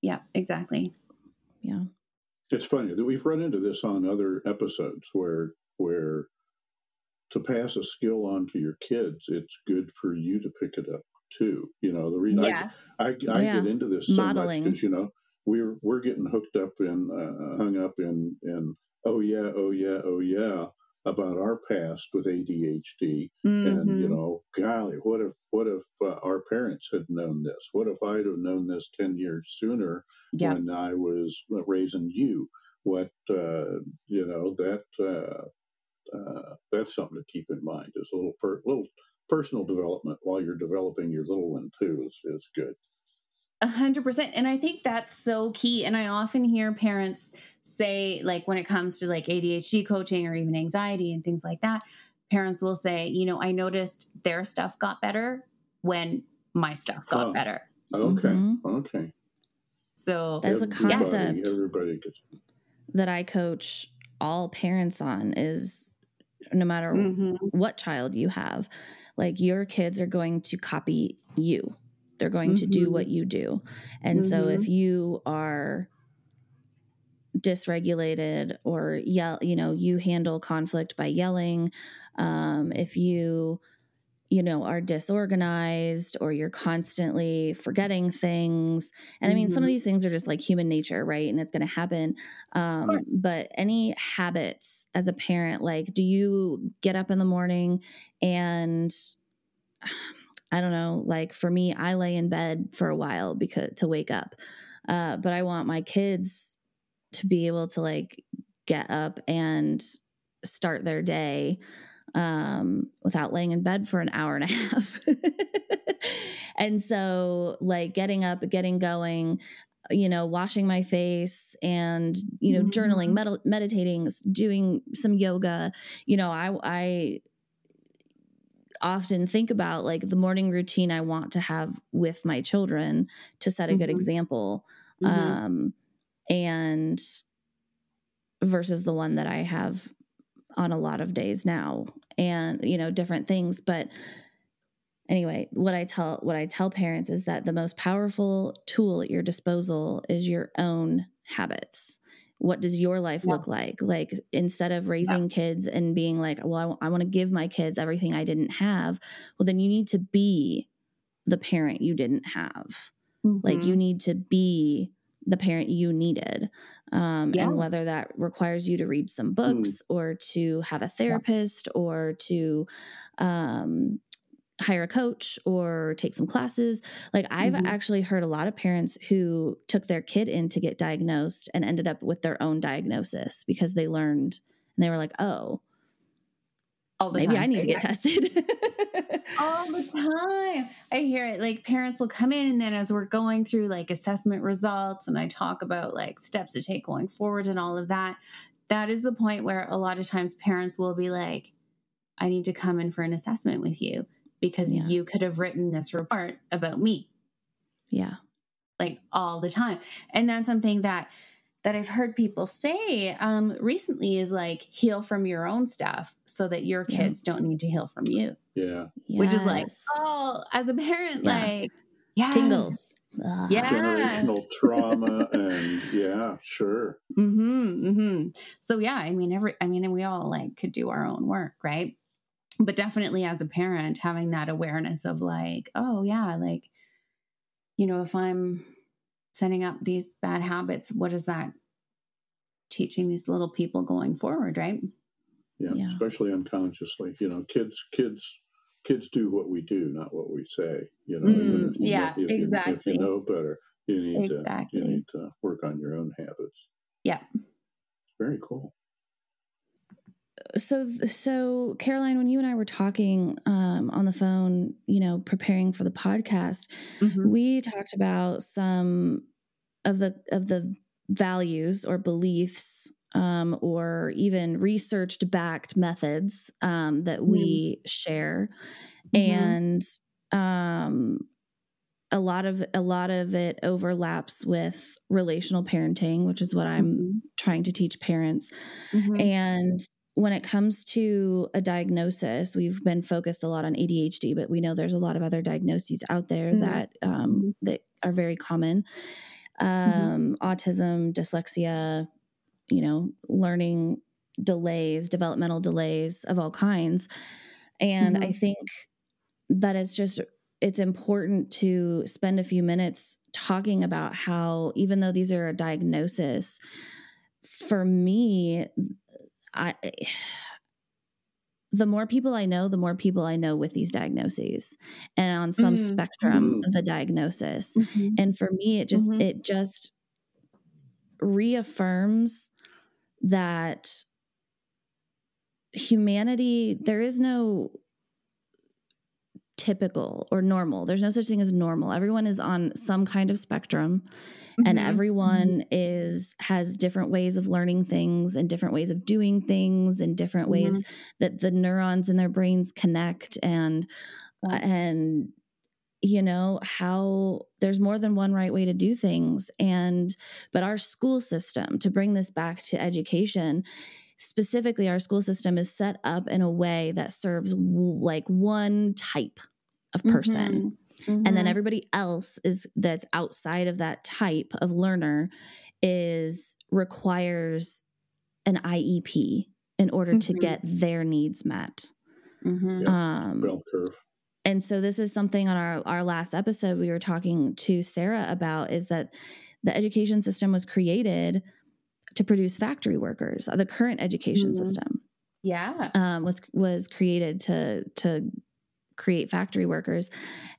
Yeah, exactly. Yeah. It's funny that we've run into this on other episodes where where to pass a skill on to your kids, it's good for you to pick it up too. You know, the reason Yes. I, I, I Yeah. get into this so Modeling. much because you know we're we're getting hooked up and uh, hung up in in oh yeah oh yeah oh yeah about our past with ADHD and you Mhm. know golly what if what if uh, our parents had known this what if i'd have known this 10 years sooner yeah. when i was raising you what uh, you know that uh, uh, that's something to keep in mind is a little per, little personal development while you're developing your little one too is, is good A hundred percent. And I think that's so key. And I often hear parents say, like, when it comes to like ADHD coaching or even anxiety and things like that, parents will say, you know, I noticed their stuff got better when my stuff got Huh. better. okay Mhm. okay So That's a concept. everybody gets that I coach all parents on is no matter Mhm. what child you have, like your kids are going to copy you. They're going to do Mhm. what you do. And so Mhm. if you are dysregulated or yell, you know, you handle conflict by yelling, um, if you you know are disorganized or you're constantly forgetting things and i mean some of Mhm. these things are just like human nature right and it's going to happen um, Sure. but any habits as a parent like do you get up in the morning and [SIGHS] i don't know like for me i lay in bed for a while because to wake up uh, but i want my kids to be able to like get up and start their day um, without laying in bed for an hour and a [LAUGHS] half. and so, like, getting up, getting going, you know, washing my face and, you know, journaling, Mhm. med- meditating, doing some yoga, you know, I, I, often think about like the morning routine I want to have with my children to set a good Mhm. example Mhm. um and versus the one that i have on a lot of days now and you know different things. But anyway what i tell what i tell parents is that the most powerful tool at your disposal is your own habits. What does your life Yeah. look like? Like instead of raising kids and being like well i, want to give my kids everything i didn't have well then you need to be the parent you didn't have. Like Mhm. you need to be the parent you needed um, Yeah. and whether that requires you to read some books or to have a therapist or to um, hire a coach or take some classes like i've Mhm. actually heard a lot of parents who took their kid in to get diagnosed and ended up with their own diagnosis because they learned and they were like oh all the maybe time. i need to get tested [LAUGHS] all the time. I hear it. Like parents will come in, and then as we're going through like assessment results, and I talk about like steps to take going forward and all of that, that is the point where a lot of times parents will be like, I need to come in for an assessment with you because Yeah. you could have written this report about me Yeah. like all the time. And that's something that that I've heard people say um, recently is like heal from your own stuff so that your Yeah. kids don't need to heal from you. Yeah. Which is like, Yes. oh, as a parent, Yeah. like yeah, tingles. Ugh. Yeah. Generational trauma and yeah, sure. Mm-hmm, mm-hmm. So yeah, I mean, every, I mean, we all like could do our own work, right? But definitely as a parent, having that awareness of like, oh yeah, like, you know, if I'm setting up these bad habits, what is that teaching these little people going forward, right? Yeah, Yeah. especially unconsciously. You know, kids, kids, kids do what we do, not what we say. You know, Mm, if yeah, if you- if you know better, you need to Exactly. you need to work on your own habits. Yeah. Very cool. So so caroline when you and i were talking um, on the phone you know preparing for the podcast Mhm. we talked about some of the of the values or beliefs um, or even researched backed methods um, that we share Mhm. and um, a lot of a lot of it overlaps with relational parenting which is what i'm Mhm. trying to teach parents Mhm. and when it comes to a diagnosis, we've been focused a lot on ADHD, but we know there's a lot of other diagnoses out there Mhm. that um, that are very common. Um, Autism, dyslexia, you know, learning delays, developmental delays of all kinds, and I Mhm. think that it's just it's important to spend a few minutes talking about how even though these are a diagnosis for me I [SIGHS] the more people I know, the more people I know with these diagnoses and on some Mm. spectrum Mm. of the diagnosis. Mhm. And for me, it just Mhm. it just reaffirms that humanity there is no typical or normal. There's no such thing as normal. Everyone is on some kind of spectrum and Mhm. everyone is has different ways of learning things and different ways of doing things and different ways mm-hmm. that the neurons in their brains connect. And uh, Yeah. and you know how there's more than one right way to do things. And but our school system to bring this back to education specifically our school system is set up in a way that serves w- like one type of person mm-hmm. Mhm. and then Mhm. everybody else is that's outside of that type of learner is requires an IEP in order to Mhm. get their needs met. Mhm. Yeah. Um, Bell curve. and so this is something on our our last episode we were talking to Sarah about is that the education system was created to produce factory workers. The current education Mhm. system yeah. um, was was created to to create factory workers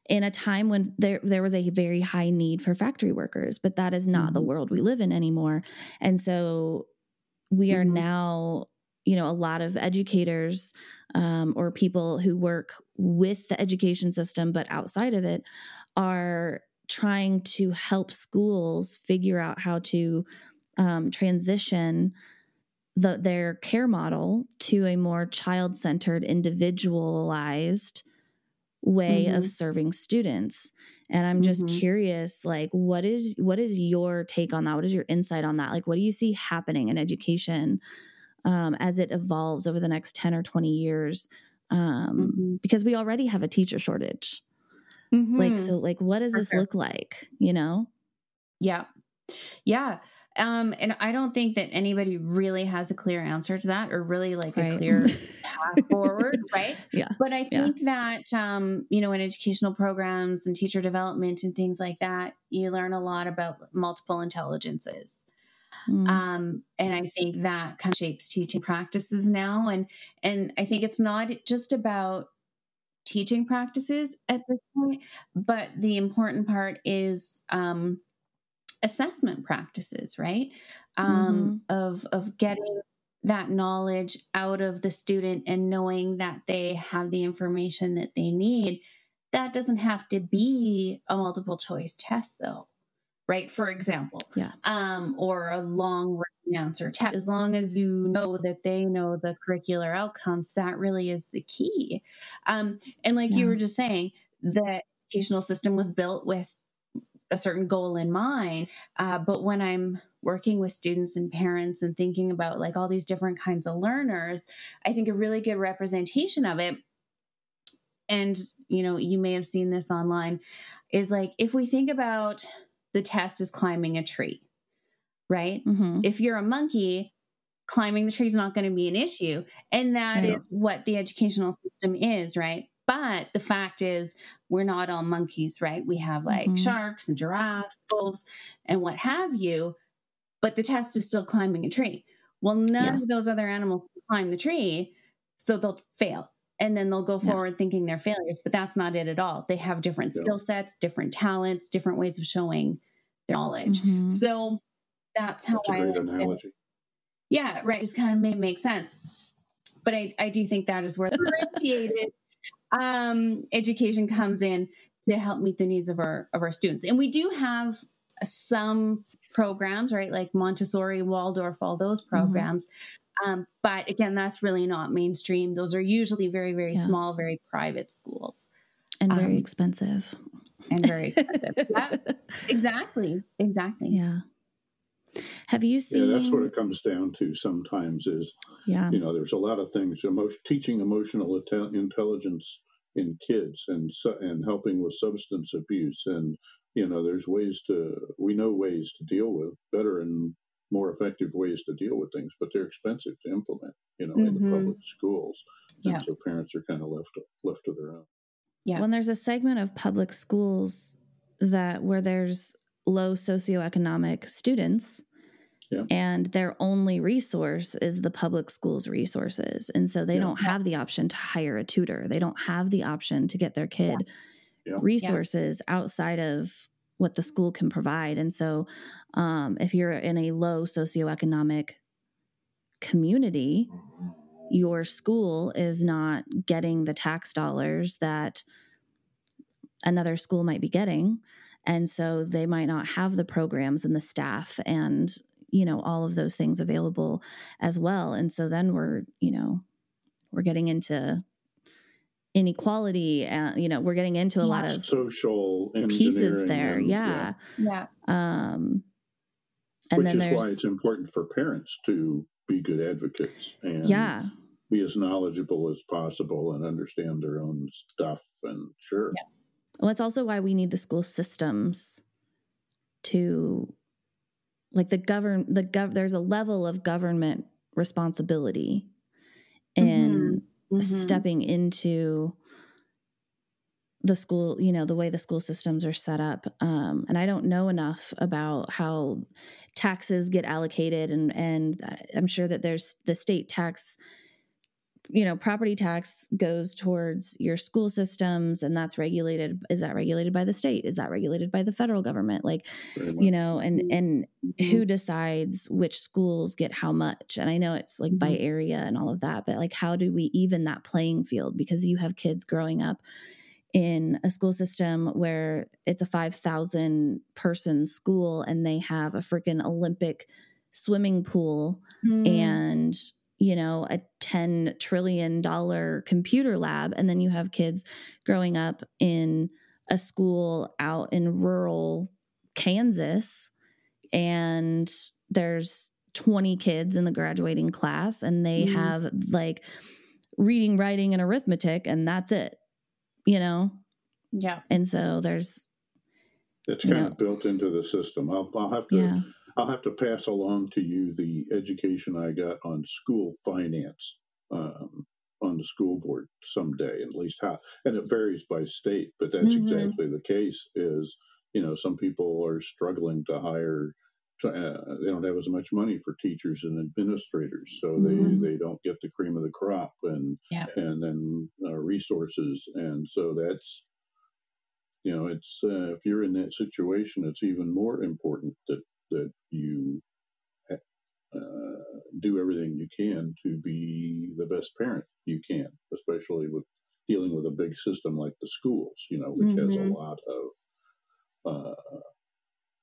in a time when there there was a very high need for factory workers, but that is not the Mhm. world we live in anymore. And so we are Mhm. now, you know, a lot of educators um, or people who work with the education system but outside of it are trying to help schools figure out how to um, transition the, their care model to a more child centered, individualized way of Mhm. serving students. And I'm just Mhm. curious, like, what is what is your take on that? What is your insight on that? Like, what do you see happening in education um, as it evolves over the next ten or twenty years? Um, Mhm. Because we already have a teacher shortage. Like, Mhm. so, like, what does For this sure. look like? You know? Yeah. Yeah. Um, and I don't think that anybody really has a clear answer to that or really like a clear [LAUGHS] path forward, right? Yeah. But I Yeah. think that um, you know, in educational programs and teacher development and things like that, you learn a lot about multiple intelligences. Mm. um, and I think that kind of shapes teaching practices now. And and I think it's not just about teaching practices at this point, but the important part is um, assessment practices, right? Um, Of of getting that knowledge out of the student and knowing that they have the information that they need. That doesn't have to be a multiple choice test, though, right? For example, Yeah. um, or a long answer test. As long as you know that they know the curricular outcomes, that really is the key. Um, and like yeah. you were just saying, the educational system was built with a certain goal in mind. Uh, but when I'm working with students and parents and thinking about like all these different kinds of learners, I think a really good representation of it and you know you may have seen this online is like if we think about the test as climbing a tree right mm-hmm. if you're a monkey climbing the tree is not going to be an issue and that is what the educational system is right but the fact is, we're not all monkeys, right? We have like mm-hmm. sharks and giraffes, wolves, and what have you. But the test is still climbing a tree. Well, none yeah. of those other animals climb the tree, so they'll fail. And then they'll go forward yeah. thinking they're failures, but that's not it at all. They have different yeah. skill sets, different talents, different ways of showing their knowledge. Mm-hmm. So that's how that's a great analogy. Yeah, right. Just kind of make, make sense. But I, I do think that is where [LAUGHS] differentiated um, education comes in to help meet the needs of our of our students. And we do have some programs, right, like Montessori, Waldorf, all those mm-hmm. programs. Mm-hmm. Um, but again, that's really not mainstream. Those are usually very, very yeah. small, very private schools. And very um, expensive. And very [LAUGHS] expensive. yeah, exactly. Exactly. Yeah. Have you seen? Yeah, that's what it comes down to. Sometimes is, yeah, you know, there's a lot of things. Emotion, teaching emotional intelligence in kids and and helping with substance abuse and you know there's ways to we know ways to deal with better and more effective ways to deal with things but they're expensive to implement you know mm-hmm. in the mm-hmm. public schools and yeah. so parents are kind of left left to their own yeah when there's a segment of public schools that where there's low socioeconomic students yeah. And their only resource is the public schools resources. And so they yeah. don't have the option to hire a tutor. They don't have the option to get their kid yeah. resources outside of what the school can provide. And so um, if you're in a low socioeconomic community, your school is not getting the tax dollars that another school might be getting and so they might not have the programs and the staff and you know all of those things available as well. And so then we're you know we're getting into inequality and you know we're getting into a lot of social pieces there. and, yeah. Yeah. Um and which is why it's important for parents to be good advocates and yeah. be as knowledgeable as possible and understand their own stuff and sure. Yeah. Well it's also why we need the school systems to like the govern the gov there's a level of government responsibility in mm-hmm. Mm-hmm. stepping into the school you know the way the school systems are set up um, and i don't know enough about how taxes get allocated and and i'm sure that there's the state tax you know property tax goes towards your school systems and that's regulated is that regulated by the state is that regulated by the federal government like you know and mm-hmm. and mm-hmm. who decides which schools get how much and i know it's like by mm-hmm. area and all of that but like how do we even that playing field because you have kids growing up in a school system where it's a 5000 person school and they have a freaking olympic swimming pool mm. and you know, a 10 trillion dollar computer lab and then you have kids growing up in a school out in rural Kansas and there's 20 kids in the graduating class and they mm. have like reading, writing and arithmetic and that's it. You know? Yeah. And so there's it's kind know, of built into the system. I'll, I'll have to yeah. I'll have to pass along to you the education I got on school finance um, on the school board someday, at least how, and it varies by state, but that's mm-hmm. exactly the case. Is you know some people are struggling to hire. To, uh, they don't have as much money for teachers and administrators, so mm-hmm. they, they don't get the cream of the crop and yeah. and then uh, resources, and so that's you know it's uh, if you're in that situation, it's even more important that that you uh, do everything you can to be the best parent you can, especially with dealing with a big system like the schools, you know, which mm-hmm. has a mm-hmm. lot of uh,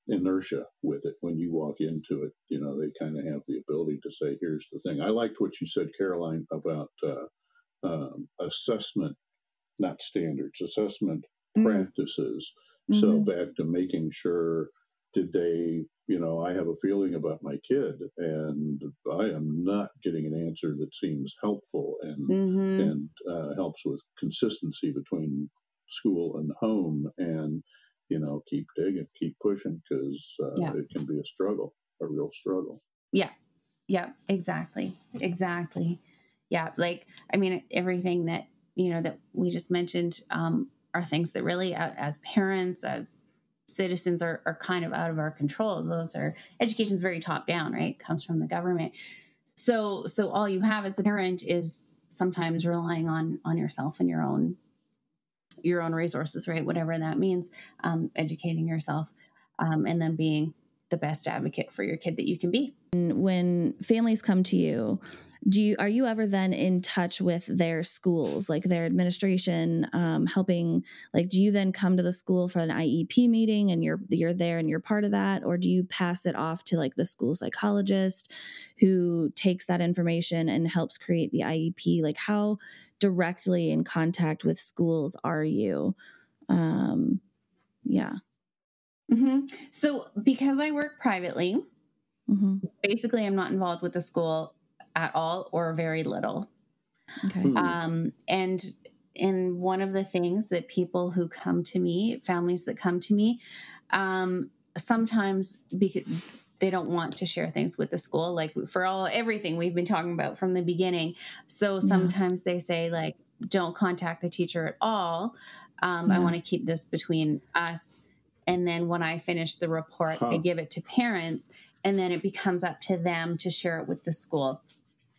inertia with it when you walk into it. You know, they kind of have the ability to say, "Here's the thing." I liked what you said, Caroline, about uh, um, assessment, not standards, assessment mm. practices. Mm-hmm. So back to making sure did they, you know, I have a feeling about my kid, and I am not getting an answer that seems helpful and mm-hmm. and uh, helps with consistency between school and home, and you know, keep digging, keep pushing because uh, yeah. it can be a struggle, a real struggle. Yeah, yeah, exactly, exactly. Yeah, like I mean, everything that you know that we just mentioned um, are things that really, as parents, as citizens are, are kind of out of our control. Those are education's very top down, right? Comes from the government. So so all you have as a parent is sometimes relying on on yourself and your own your own resources, right? Whatever that means, um, educating yourself, um, and then being the best advocate for your kid that you can be. When families come to you do you are you ever then in touch with their schools like their administration um, helping like do you then come to the school for an iep meeting and you're you're there and you're part of that or do you pass it off to like the school psychologist who takes that information and helps create the iep like how directly in contact with schools are you um yeah mm-hmm. so because i work privately mm-hmm. basically i'm not involved with the school at all or very little. Okay. Um, and and one of the things that people who come to me, families that come to me, um, sometimes because they don't want to share things with the school, like for all everything we've been talking about from the beginning. So sometimes yeah. they say like, don't contact the teacher at all. Um, yeah. I want to keep this between us. And then when I finish the report, huh. I give it to parents, and then it becomes up to them to share it with the school.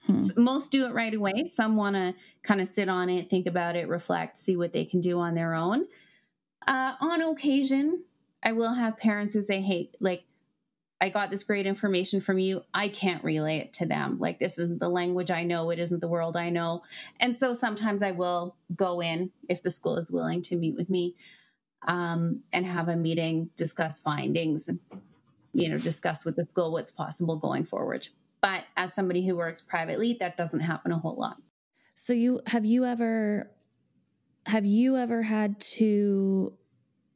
Hmm. Most do it right away. Some want to kind of sit on it, think about it, reflect, see what they can do on their own. Uh, on occasion, I will have parents who say, Hey, like, I got this great information from you. I can't relay it to them. Like, this isn't the language I know. It isn't the world I know. And so sometimes I will go in if the school is willing to meet with me um, and have a meeting, discuss findings, and, you know, discuss with the school what's possible going forward. But as somebody who works privately, that doesn't happen a whole lot. So you have you ever have you ever had to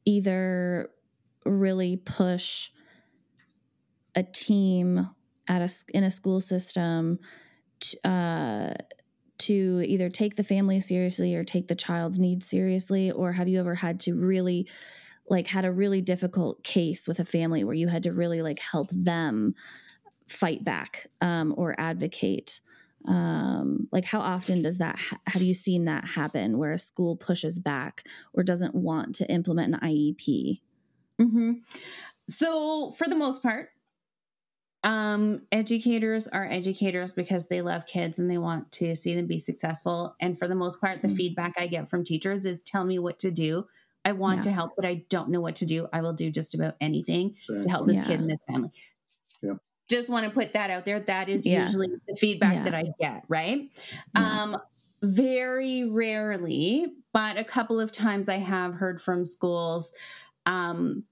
either really push a team at a in a school system to, uh, to either take the family seriously or take the child's needs seriously or have you ever had to really like had a really difficult case with a family where you had to really like help them fight back um, or advocate um, like how often does that ha- have you seen that happen where a school pushes back or doesn't want to implement an iep mm-hmm. so for the most part um, educators are educators because they love kids and they want to see them be successful and for the most part the mm-hmm. feedback i get from teachers is tell me what to do i want yeah. to help but i don't know what to do i will do just about anything to help this yeah. kid and this family just want to put that out there. That is yeah. usually the feedback yeah. that I get, right? Yeah. Um, very rarely, but a couple of times I have heard from schools, um,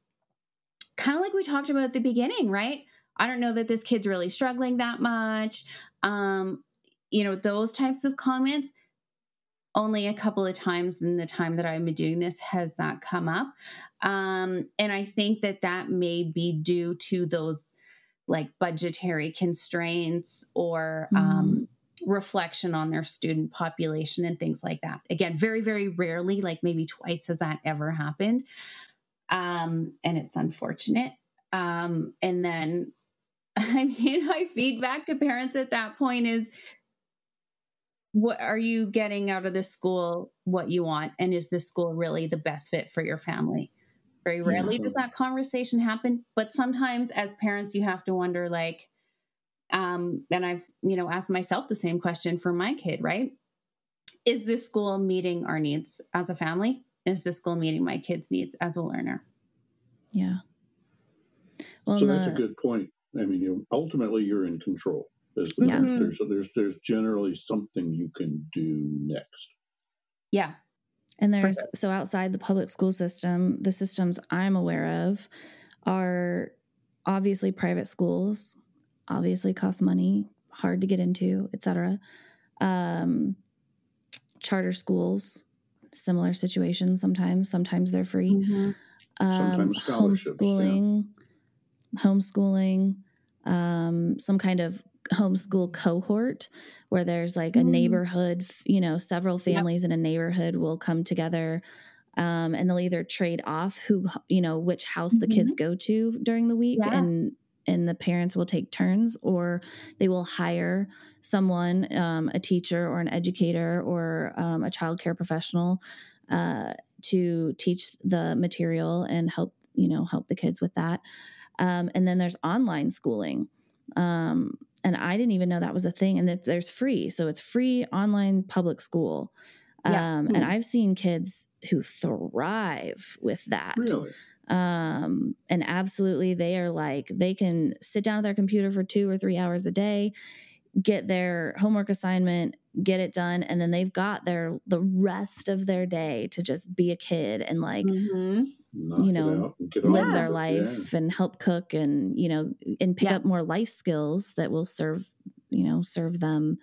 kind of like we talked about at the beginning, right? I don't know that this kid's really struggling that much. Um, you know, those types of comments. Only a couple of times in the time that I've been doing this has that come up. Um, and I think that that may be due to those like budgetary constraints or mm. um, reflection on their student population and things like that. Again, very, very rarely, like maybe twice has that ever happened. Um, and it's unfortunate. Um, and then, [LAUGHS] I mean, my feedback to parents at that point is what are you getting out of this school what you want? And is this school really the best fit for your family? Very rarely yeah. does that conversation happen, but sometimes as parents, you have to wonder, like, um, and I've, you know, asked myself the same question for my kid, right? Is this school meeting our needs as a family? Is this school meeting my kids' needs as a learner? Yeah. Well, so that's a good point. I mean, you ultimately you're in control. There's, yeah. there's there's there's generally something you can do next. Yeah, and there's so outside the public school system, the systems I'm aware of are obviously private schools, obviously cost money, hard to get into, etc. Um, charter schools, similar situations sometimes. Sometimes they're free. Mhm. Um, Sometimes scholarships, yeah. homeschooling, homeschooling, um, some kind of homeschool cohort where there's like a Mm. neighborhood, you know, several Yep. families in a neighborhood will come together. Um, and they'll either trade off who, you know, which house the kids go to during the week, Mm-hmm. Yeah. and and the parents will take turns, or they will hire someone, um, a teacher or an educator or um, a child care professional, uh, to teach the material and help, you know, help the kids with that. Um, and then there's online schooling. Um, and I didn't even know that was a thing. And that there's free. So it's free online public school. Yeah. Um, and Hmm. I've seen kids who thrive with that. Really? Um, and absolutely, they are like, they can sit down at their computer for two or three hours a day, get their homework assignment, get it done, and then they've got their the rest of their day to just be a kid and like Mhm. You know, out and get live their with it, yeah. life and help cook and you know and pick Yeah. up more life skills that will serve you know serve them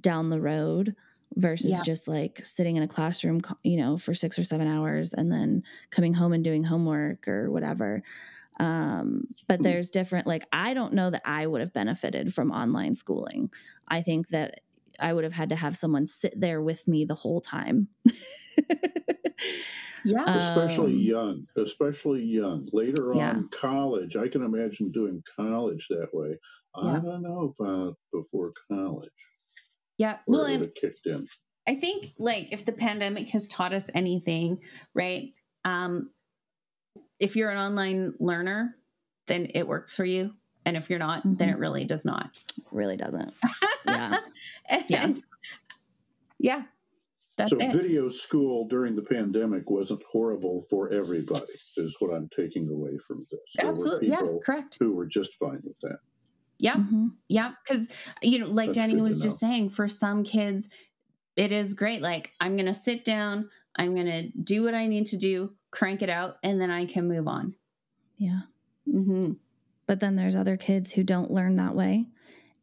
down the road versus Yeah. just like sitting in a classroom you know for 6 or 7 hours and then coming home and doing homework or whatever um but Mhm. there's different like I don't know that I would have benefited from online schooling I think that I would have had to have someone sit there with me the whole time [LAUGHS] Yeah. especially Um, young, especially young. Later Yeah. on, college. I can imagine doing college that way. I Yeah. don't know about before college yeah. where Well, it would and have kicked in. I think like if the pandemic has taught us anything, right? Um, if you're an online learner, then it works for you. And if you're not, then Mhm. it really does not. really doesn't [LAUGHS] Yeah. and, Yeah. yeah. That's so it. video school during the pandemic wasn't horrible for everybody, is what I'm taking away from this. There Absolutely. Yeah. Correct. who were just fine with that. Yeah. Mhm. Yeah, because you know, like That's Danny was just saying, for some kids, it is great. Like I'm gonna sit down, I'm gonna do what I need to do, crank it out, and then I can move on. yeah Mm-hmm. but then there's other kids who don't learn that way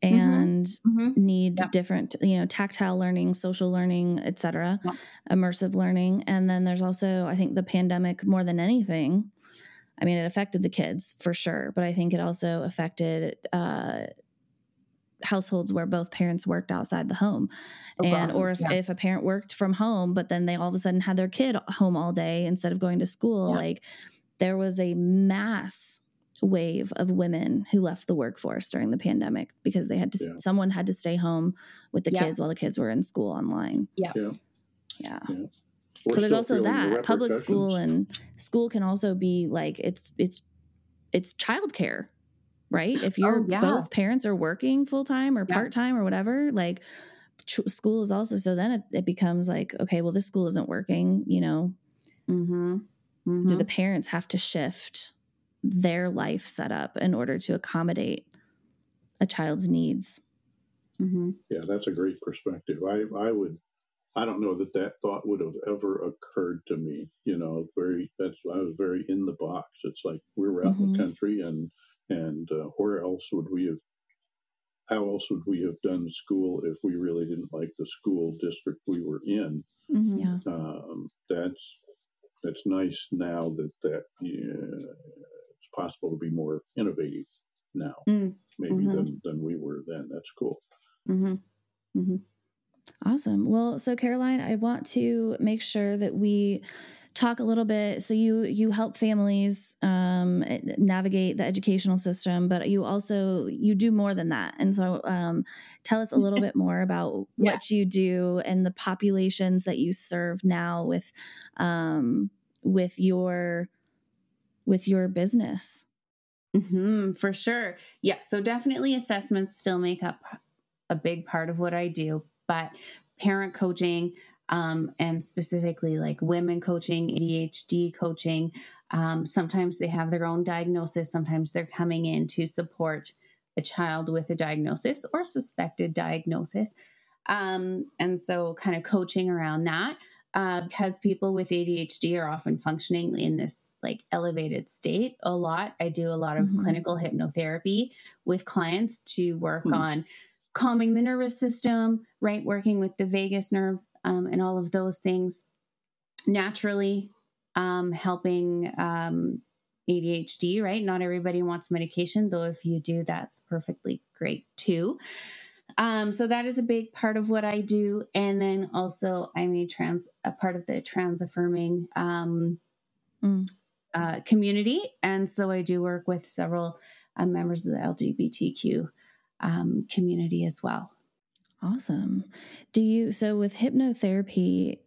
and Mm-hmm. need Yep. different you know tactile learning social learning etc Yep. immersive learning and then there's also i think the pandemic more than anything i mean it affected the kids for sure but i think it also affected uh households where both parents worked outside the home oh, and or if, yeah. if a parent worked from home but then they all of a sudden had their kid home all day instead of going to school Yeah. like there was a mass wave of women who left the workforce during the pandemic because they had to Yeah. someone had to stay home with the Yeah. kids while the kids were in school online Yeah. Yeah. yeah We're so there's also feeling the that public school and school can also be like it's it's it's childcare right if you're Oh, yeah. both parents are working full-time or Yeah. part-time or whatever like ch- school is also so then it, it becomes like okay well this school isn't working you know Mm-hmm. do the parents have to shift their life setup in order to accommodate a child's needs mm-hmm. Yeah, that's a great perspective. I, I would, I don't know that that thought would have ever occurred to me. You know, very that's I was very in the box. It's like we're out in the country, and and uh, where else would we have? How else would we have done school if we really didn't like the school district we were in? Mm-hmm. yeah Um, that's that's nice now that that yeah, it's possible to be more innovative now, Mm, maybe mhm. than than we were then. That's cool. Mm-hmm. Awesome. Well, so Caroline, I want to make sure that we talk a little bit. So you you help families um, navigate the educational system, but you also you do more than that. And so, um, tell us a little bit more about [LAUGHS] Yeah. what you do and the populations that you serve now with um, with your with your business. mm-hmm, for sure. Yeah. So definitely assessments still make up a big part of what I do, but parent coaching um, and specifically like women coaching, ADHD coaching, um, sometimes they have their own diagnosis. Sometimes they're coming in to support a child with a diagnosis or suspected diagnosis. Um, and so kind of coaching around that. uh, because people with ADHD are often functioning in this like elevated state a lot. I do a lot of mm-hmm. clinical hypnotherapy with clients to work mm-hmm. on calming the nervous system, right? Working with the vagus nerve um, and all of those things naturally, um, helping um, ADHD, right? Not everybody wants medication, though, if you do, that's perfectly great too. Um, so that is a big part of what I do. And then also I'm a trans a part of the trans affirming um, mm. uh, community. And so I do work with several uh, members of the LGBTQ um, community as well. Awesome. Do you so with hypnotherapy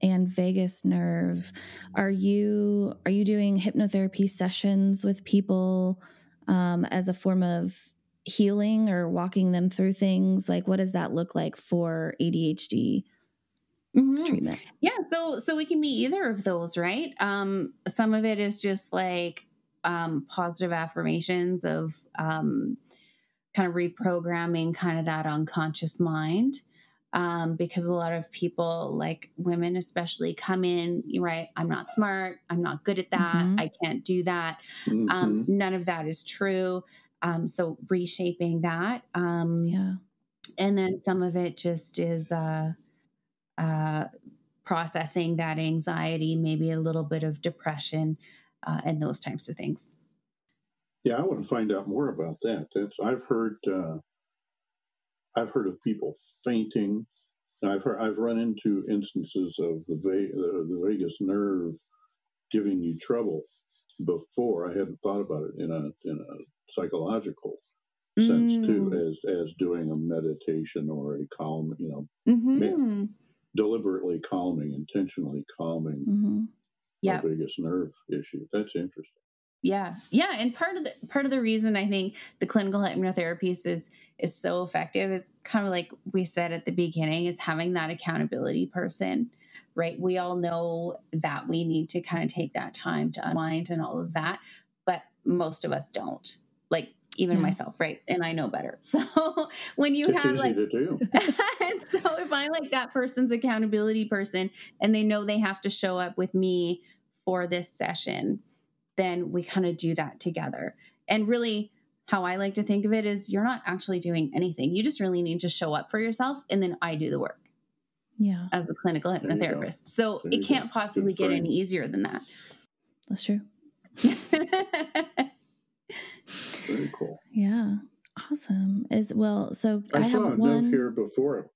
and vagus nerve, are you are you doing hypnotherapy sessions with people um, as a form of healing or walking them through things? Like, what does that look like for ADHD? Mm-hmm. treatment yeah so so we can be either of those right um some of it is just like um positive affirmations of um kind of reprogramming kind of that unconscious mind um, because a lot of people, like women especially, come in, right? I'm not smart. I'm not good at that. Mm-hmm. I can't do that. Um, mm-hmm. Um, none of that is true. Um, so reshaping that. Um, yeah. And then some of it just is uh, uh, processing that anxiety, maybe a little bit of depression, uh, and those types of things. Yeah, I want to find out more about that. That's I've heard uh, I've heard of people fainting. I've heard, I've run into instances of the, va- the, the vagus nerve giving you trouble before. I hadn't thought about it in a in a psychological mm. sense too, mm. as as doing a meditation or a calm, you know, mm-hmm. deliberately calming, intentionally calming mm-hmm. yeah. vagus nerve issue. That's interesting. Yeah. Yeah. And part of the part of the reason I think the clinical hypnotherapy is is so effective is kind of like we said at the beginning, is having that accountability person. Right. We all know that we need to kind of take that time to unwind and all of that. But most of us don't. Like even yeah. myself, right? And I know better. [LAUGHS] So when you it's have easy like, to do. [LAUGHS] so if I like that person's accountability person and they know they have to show up with me for this session, then we kind of do that together. And really, how I like to think of it is you're not actually doing anything. You just really need to show up for yourself, and then I do the work. Yeah. As a clinical hypnotherapist. So it can't go. possibly get any easier than that. That's true. [LAUGHS] Very cool. Yeah. Awesome. Is well, so I, I saw a one... note here before.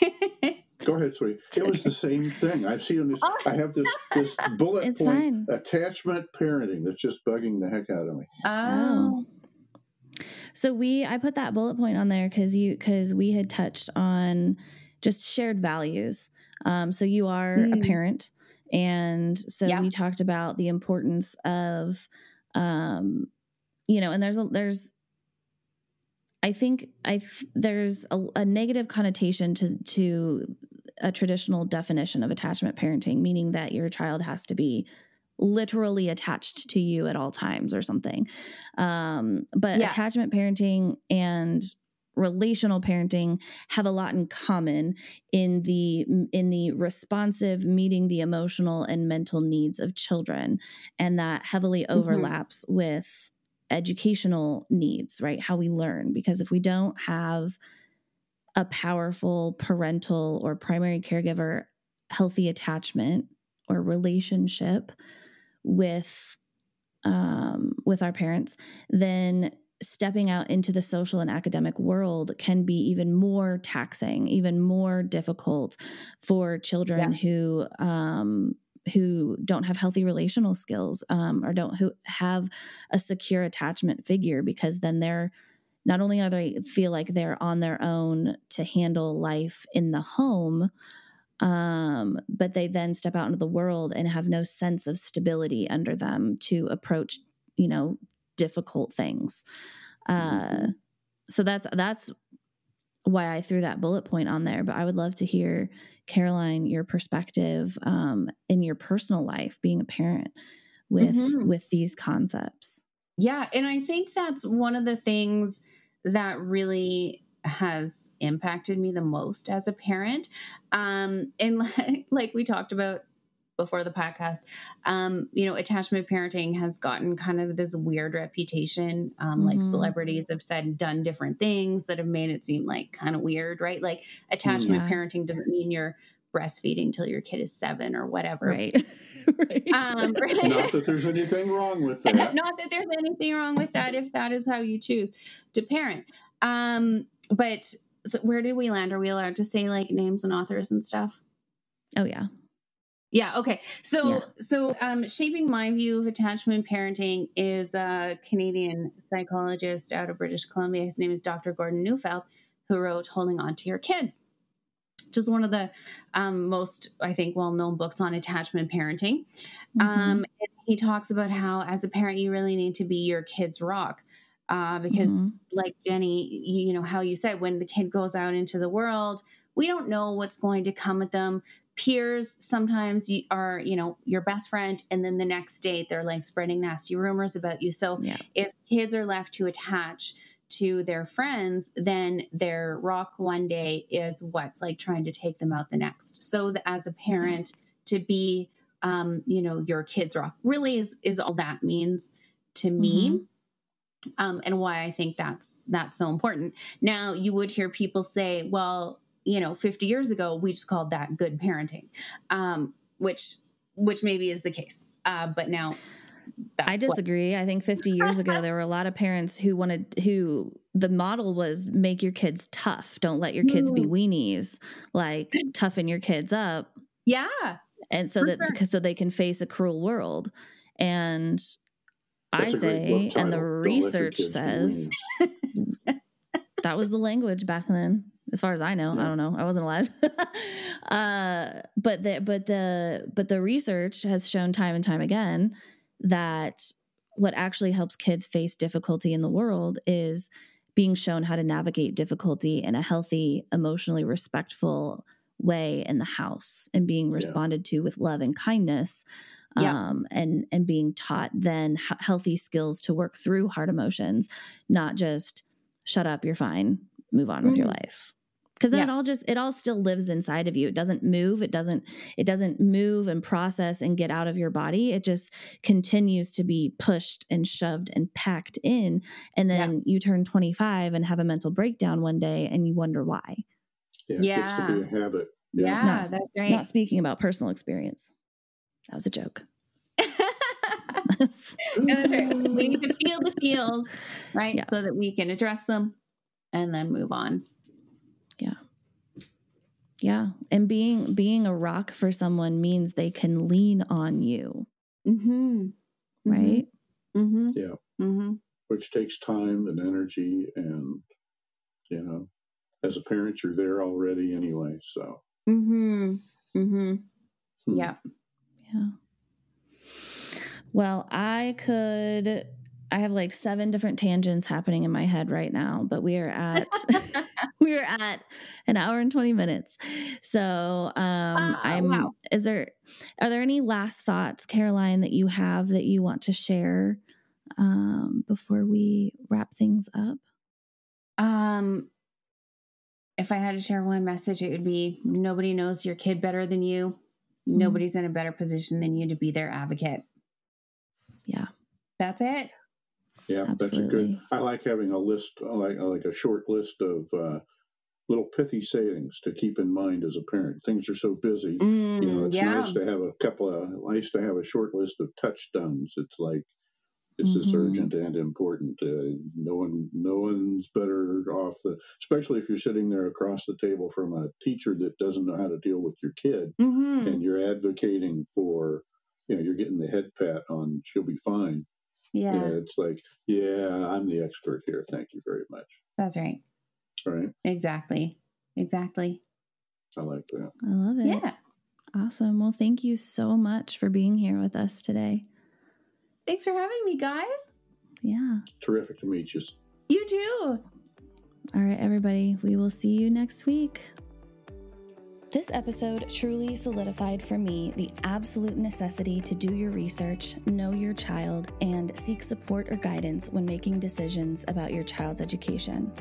[LAUGHS] Go ahead, sweetie. It was the same thing. I've seen this. [LAUGHS] I have this this [LAUGHS] bullet it's point fine. attachment parenting that's just bugging the heck out of me. Oh. So we, I put that bullet point on there because you because we had touched on just shared values. Um, so you are mm. a parent, and so yeah. we talked about the importance of, um, you know, and there's a there's I think I there's a, a, negative connotation to to a traditional definition of attachment parenting, meaning that your child has to be literally attached to you at all times or something. Um, but yeah. attachment parenting and relational parenting have a lot in common in the in the responsive meeting the emotional and mental needs of children and that heavily mm-hmm. overlaps mm-hmm. with educational needs right how we learn because if we don't have a powerful parental or primary caregiver healthy attachment or relationship with um, with our parents, then stepping out into the social and academic world can be even more taxing, even more difficult for children yeah. who um, who don't have healthy relational skills um, or don't who have a secure attachment figure because then they're not only are they feel like they're on their own to handle life in the home um, but they then step out into the world and have no sense of stability under them to approach you know difficult things uh, mm-hmm. so that's that's why i threw that bullet point on there but i would love to hear caroline your perspective um, in your personal life being a parent with mm-hmm. with these concepts yeah and i think that's one of the things that really has impacted me the most as a parent. Um, and like, [LAUGHS] like we talked about before the podcast, um, you know, attachment parenting has gotten kind of this weird reputation. Um, mm-hmm. Like celebrities have said done different things that have made it seem like kind of weird, right? Like attachment yeah. parenting doesn't mean you're breastfeeding till your kid is seven or whatever. Right. [LAUGHS] right. Um, right. [LAUGHS] [LAUGHS] Not that there's anything wrong with that. Not that there's anything wrong with that if that is how you choose to parent. Um, but so where did we land? Are we allowed to say like names and authors and stuff? Oh yeah. Yeah. Okay. So, yeah. so um, shaping my view of attachment parenting is a Canadian psychologist out of British Columbia. His name is Dr. Gordon Neufeld, who wrote "Holding On to Your Kids," which is one of the um, most, I think, well-known books on attachment parenting. Mm-hmm. Um, he talks about how, as a parent, you really need to be your kid's rock. Uh, because, mm-hmm. like Jennie, you, you know how you said, when the kid goes out into the world, we don't know what's going to come at them peers sometimes you are you know your best friend and then the next day they're like spreading nasty rumors about you so yeah. if kids are left to attach to their friends then their rock one day is what's like trying to take them out the next so the, as a parent to be um you know your kids rock really is is all that means to me mm-hmm. Um, and why I think that's that's so important. Now, you would hear people say, "Well, you know 50 years ago we just called that good parenting um, which which maybe is the case uh, but now I disagree. What... I think 50 years ago there were a lot of parents who wanted who the model was make your kids tough. Don't let your kids be weenies. Like toughen your kids up. Yeah. And so that sure. so they can face a cruel world. And That's I say and the research says [LAUGHS] that was the language back then as far as I know. Yeah. I don't know. I wasn't alive. [LAUGHS] uh, but the but the but the research has shown time and time again that what actually helps kids face difficulty in the world is being shown how to navigate difficulty in a healthy, emotionally respectful way in the house and being responded yeah. to with love and kindness. Yeah. Um, and and being taught then h- healthy skills to work through hard emotions, not just shut up, you're fine, move on mm-hmm. with your mm-hmm. life because then yeah. it all just it all still lives inside of you it doesn't move it doesn't it doesn't move and process and get out of your body it just continues to be pushed and shoved and packed in and then yeah. you turn 25 and have a mental breakdown one day and you wonder why yeah, yeah. it gets to be a habit yeah, yeah not, that's right not speaking about personal experience that was a joke [LAUGHS] [LAUGHS] no, that's right. We need to feel the feels, right? So that we can address them and then move on. Yeah. Yeah. And being being a rock for someone means they can lean on you. Mm-hmm. Right? Mm-hmm. Yeah. Mm-hmm. Which takes time and energy and you know, as a parent you're there already anyway. So Mm-hmm. Mm-hmm. Hmm. Yeah. Yeah. Well, I could I have like seven different tangents happening in my head right now, but we are at [LAUGHS] we are at an hour and 20 minutes. So, um I'm wow. is there are there any last thoughts, Caroline, that you have that you want to share um before we wrap things up? Um if I had to share one message, it would be nobody knows your kid better than you. Mm-hmm. Nobody's in a better position than you to be their advocate. Yeah. That's it. Yeah, Absolutely. that's a good. I like having a list, like like a short list of uh, little pithy sayings to keep in mind as a parent. Things are so busy. Mm, you know, it's yeah. nice to have a couple of I nice to have a short list of touchdowns. It's like it's mm-hmm. this urgent and important. Uh, no one, no one's better off. The, especially if you're sitting there across the table from a teacher that doesn't know how to deal with your kid, mm-hmm. and you're advocating for, you know, you're getting the head pat on she'll be fine. Yeah. yeah. It's like, yeah, I'm the expert here. Thank you very much. That's right. Right. Exactly. Exactly. I like that. I love it. Yeah. Awesome. Well, thank you so much for being here with us today. Thanks for having me, guys. Yeah. Terrific to meet you. You too. All right, everybody. We will see you next week. This episode truly solidified for me the absolute necessity to do your research, know your child, and seek support or guidance when making decisions about your child's education.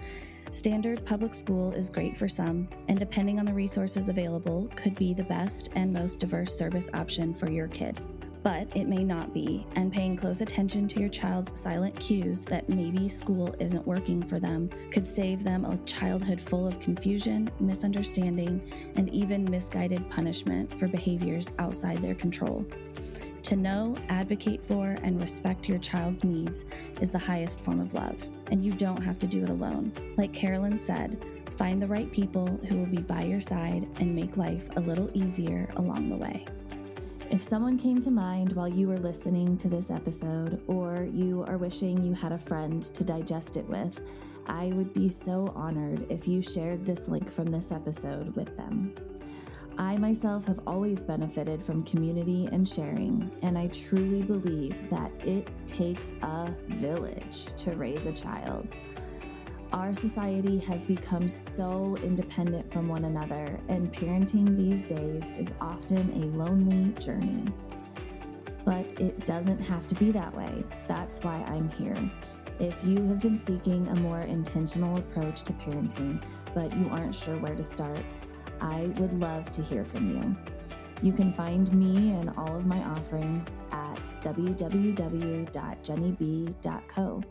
Standard public school is great for some, and depending on the resources available, could be the best and most diverse service option for your kid. But it may not be, and paying close attention to your child's silent cues that maybe school isn't working for them could save them a childhood full of confusion, misunderstanding, and even misguided punishment for behaviors outside their control. To know, advocate for, and respect your child's needs is the highest form of love, and you don't have to do it alone. Like Caroline said, find the right people who will be by your side and make life a little easier along the way. If someone came to mind while you were listening to this episode, or you are wishing you had a friend to digest it with, I would be so honored if you shared this link from this episode with them. I myself have always benefited from community and sharing, and I truly believe that it takes a village to raise a child. Our society has become so independent from one another, and parenting these days is often a lonely journey. But it doesn't have to be that way. That's why I'm here. If you have been seeking a more intentional approach to parenting, but you aren't sure where to start, I would love to hear from you. You can find me and all of my offerings at www.jenniebee.co.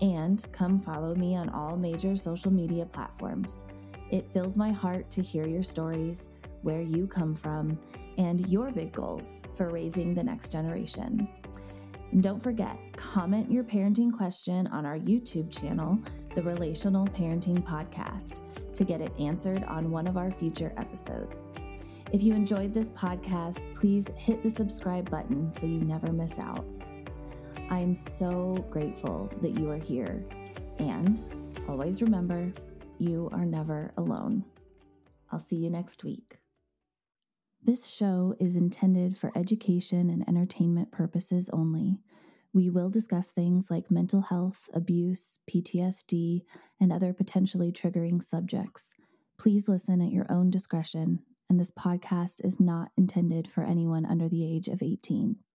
And come follow me on all major social media platforms. It fills my heart to hear your stories, where you come from, and your big goals for raising the next generation. And don't forget, comment your parenting question on our YouTube channel, the Relational Parenting Podcast to get it answered on one of our future episodes. If you enjoyed this podcast, please hit the subscribe button so you never miss out. I am so grateful that you are here. And always remember, you are never alone. I'll see you next week. This show is intended for education and entertainment purposes only. We will discuss things like mental health, abuse, PTSD, and other potentially triggering subjects. Please listen at your own discretion, and this podcast is not intended for anyone under the age of 18.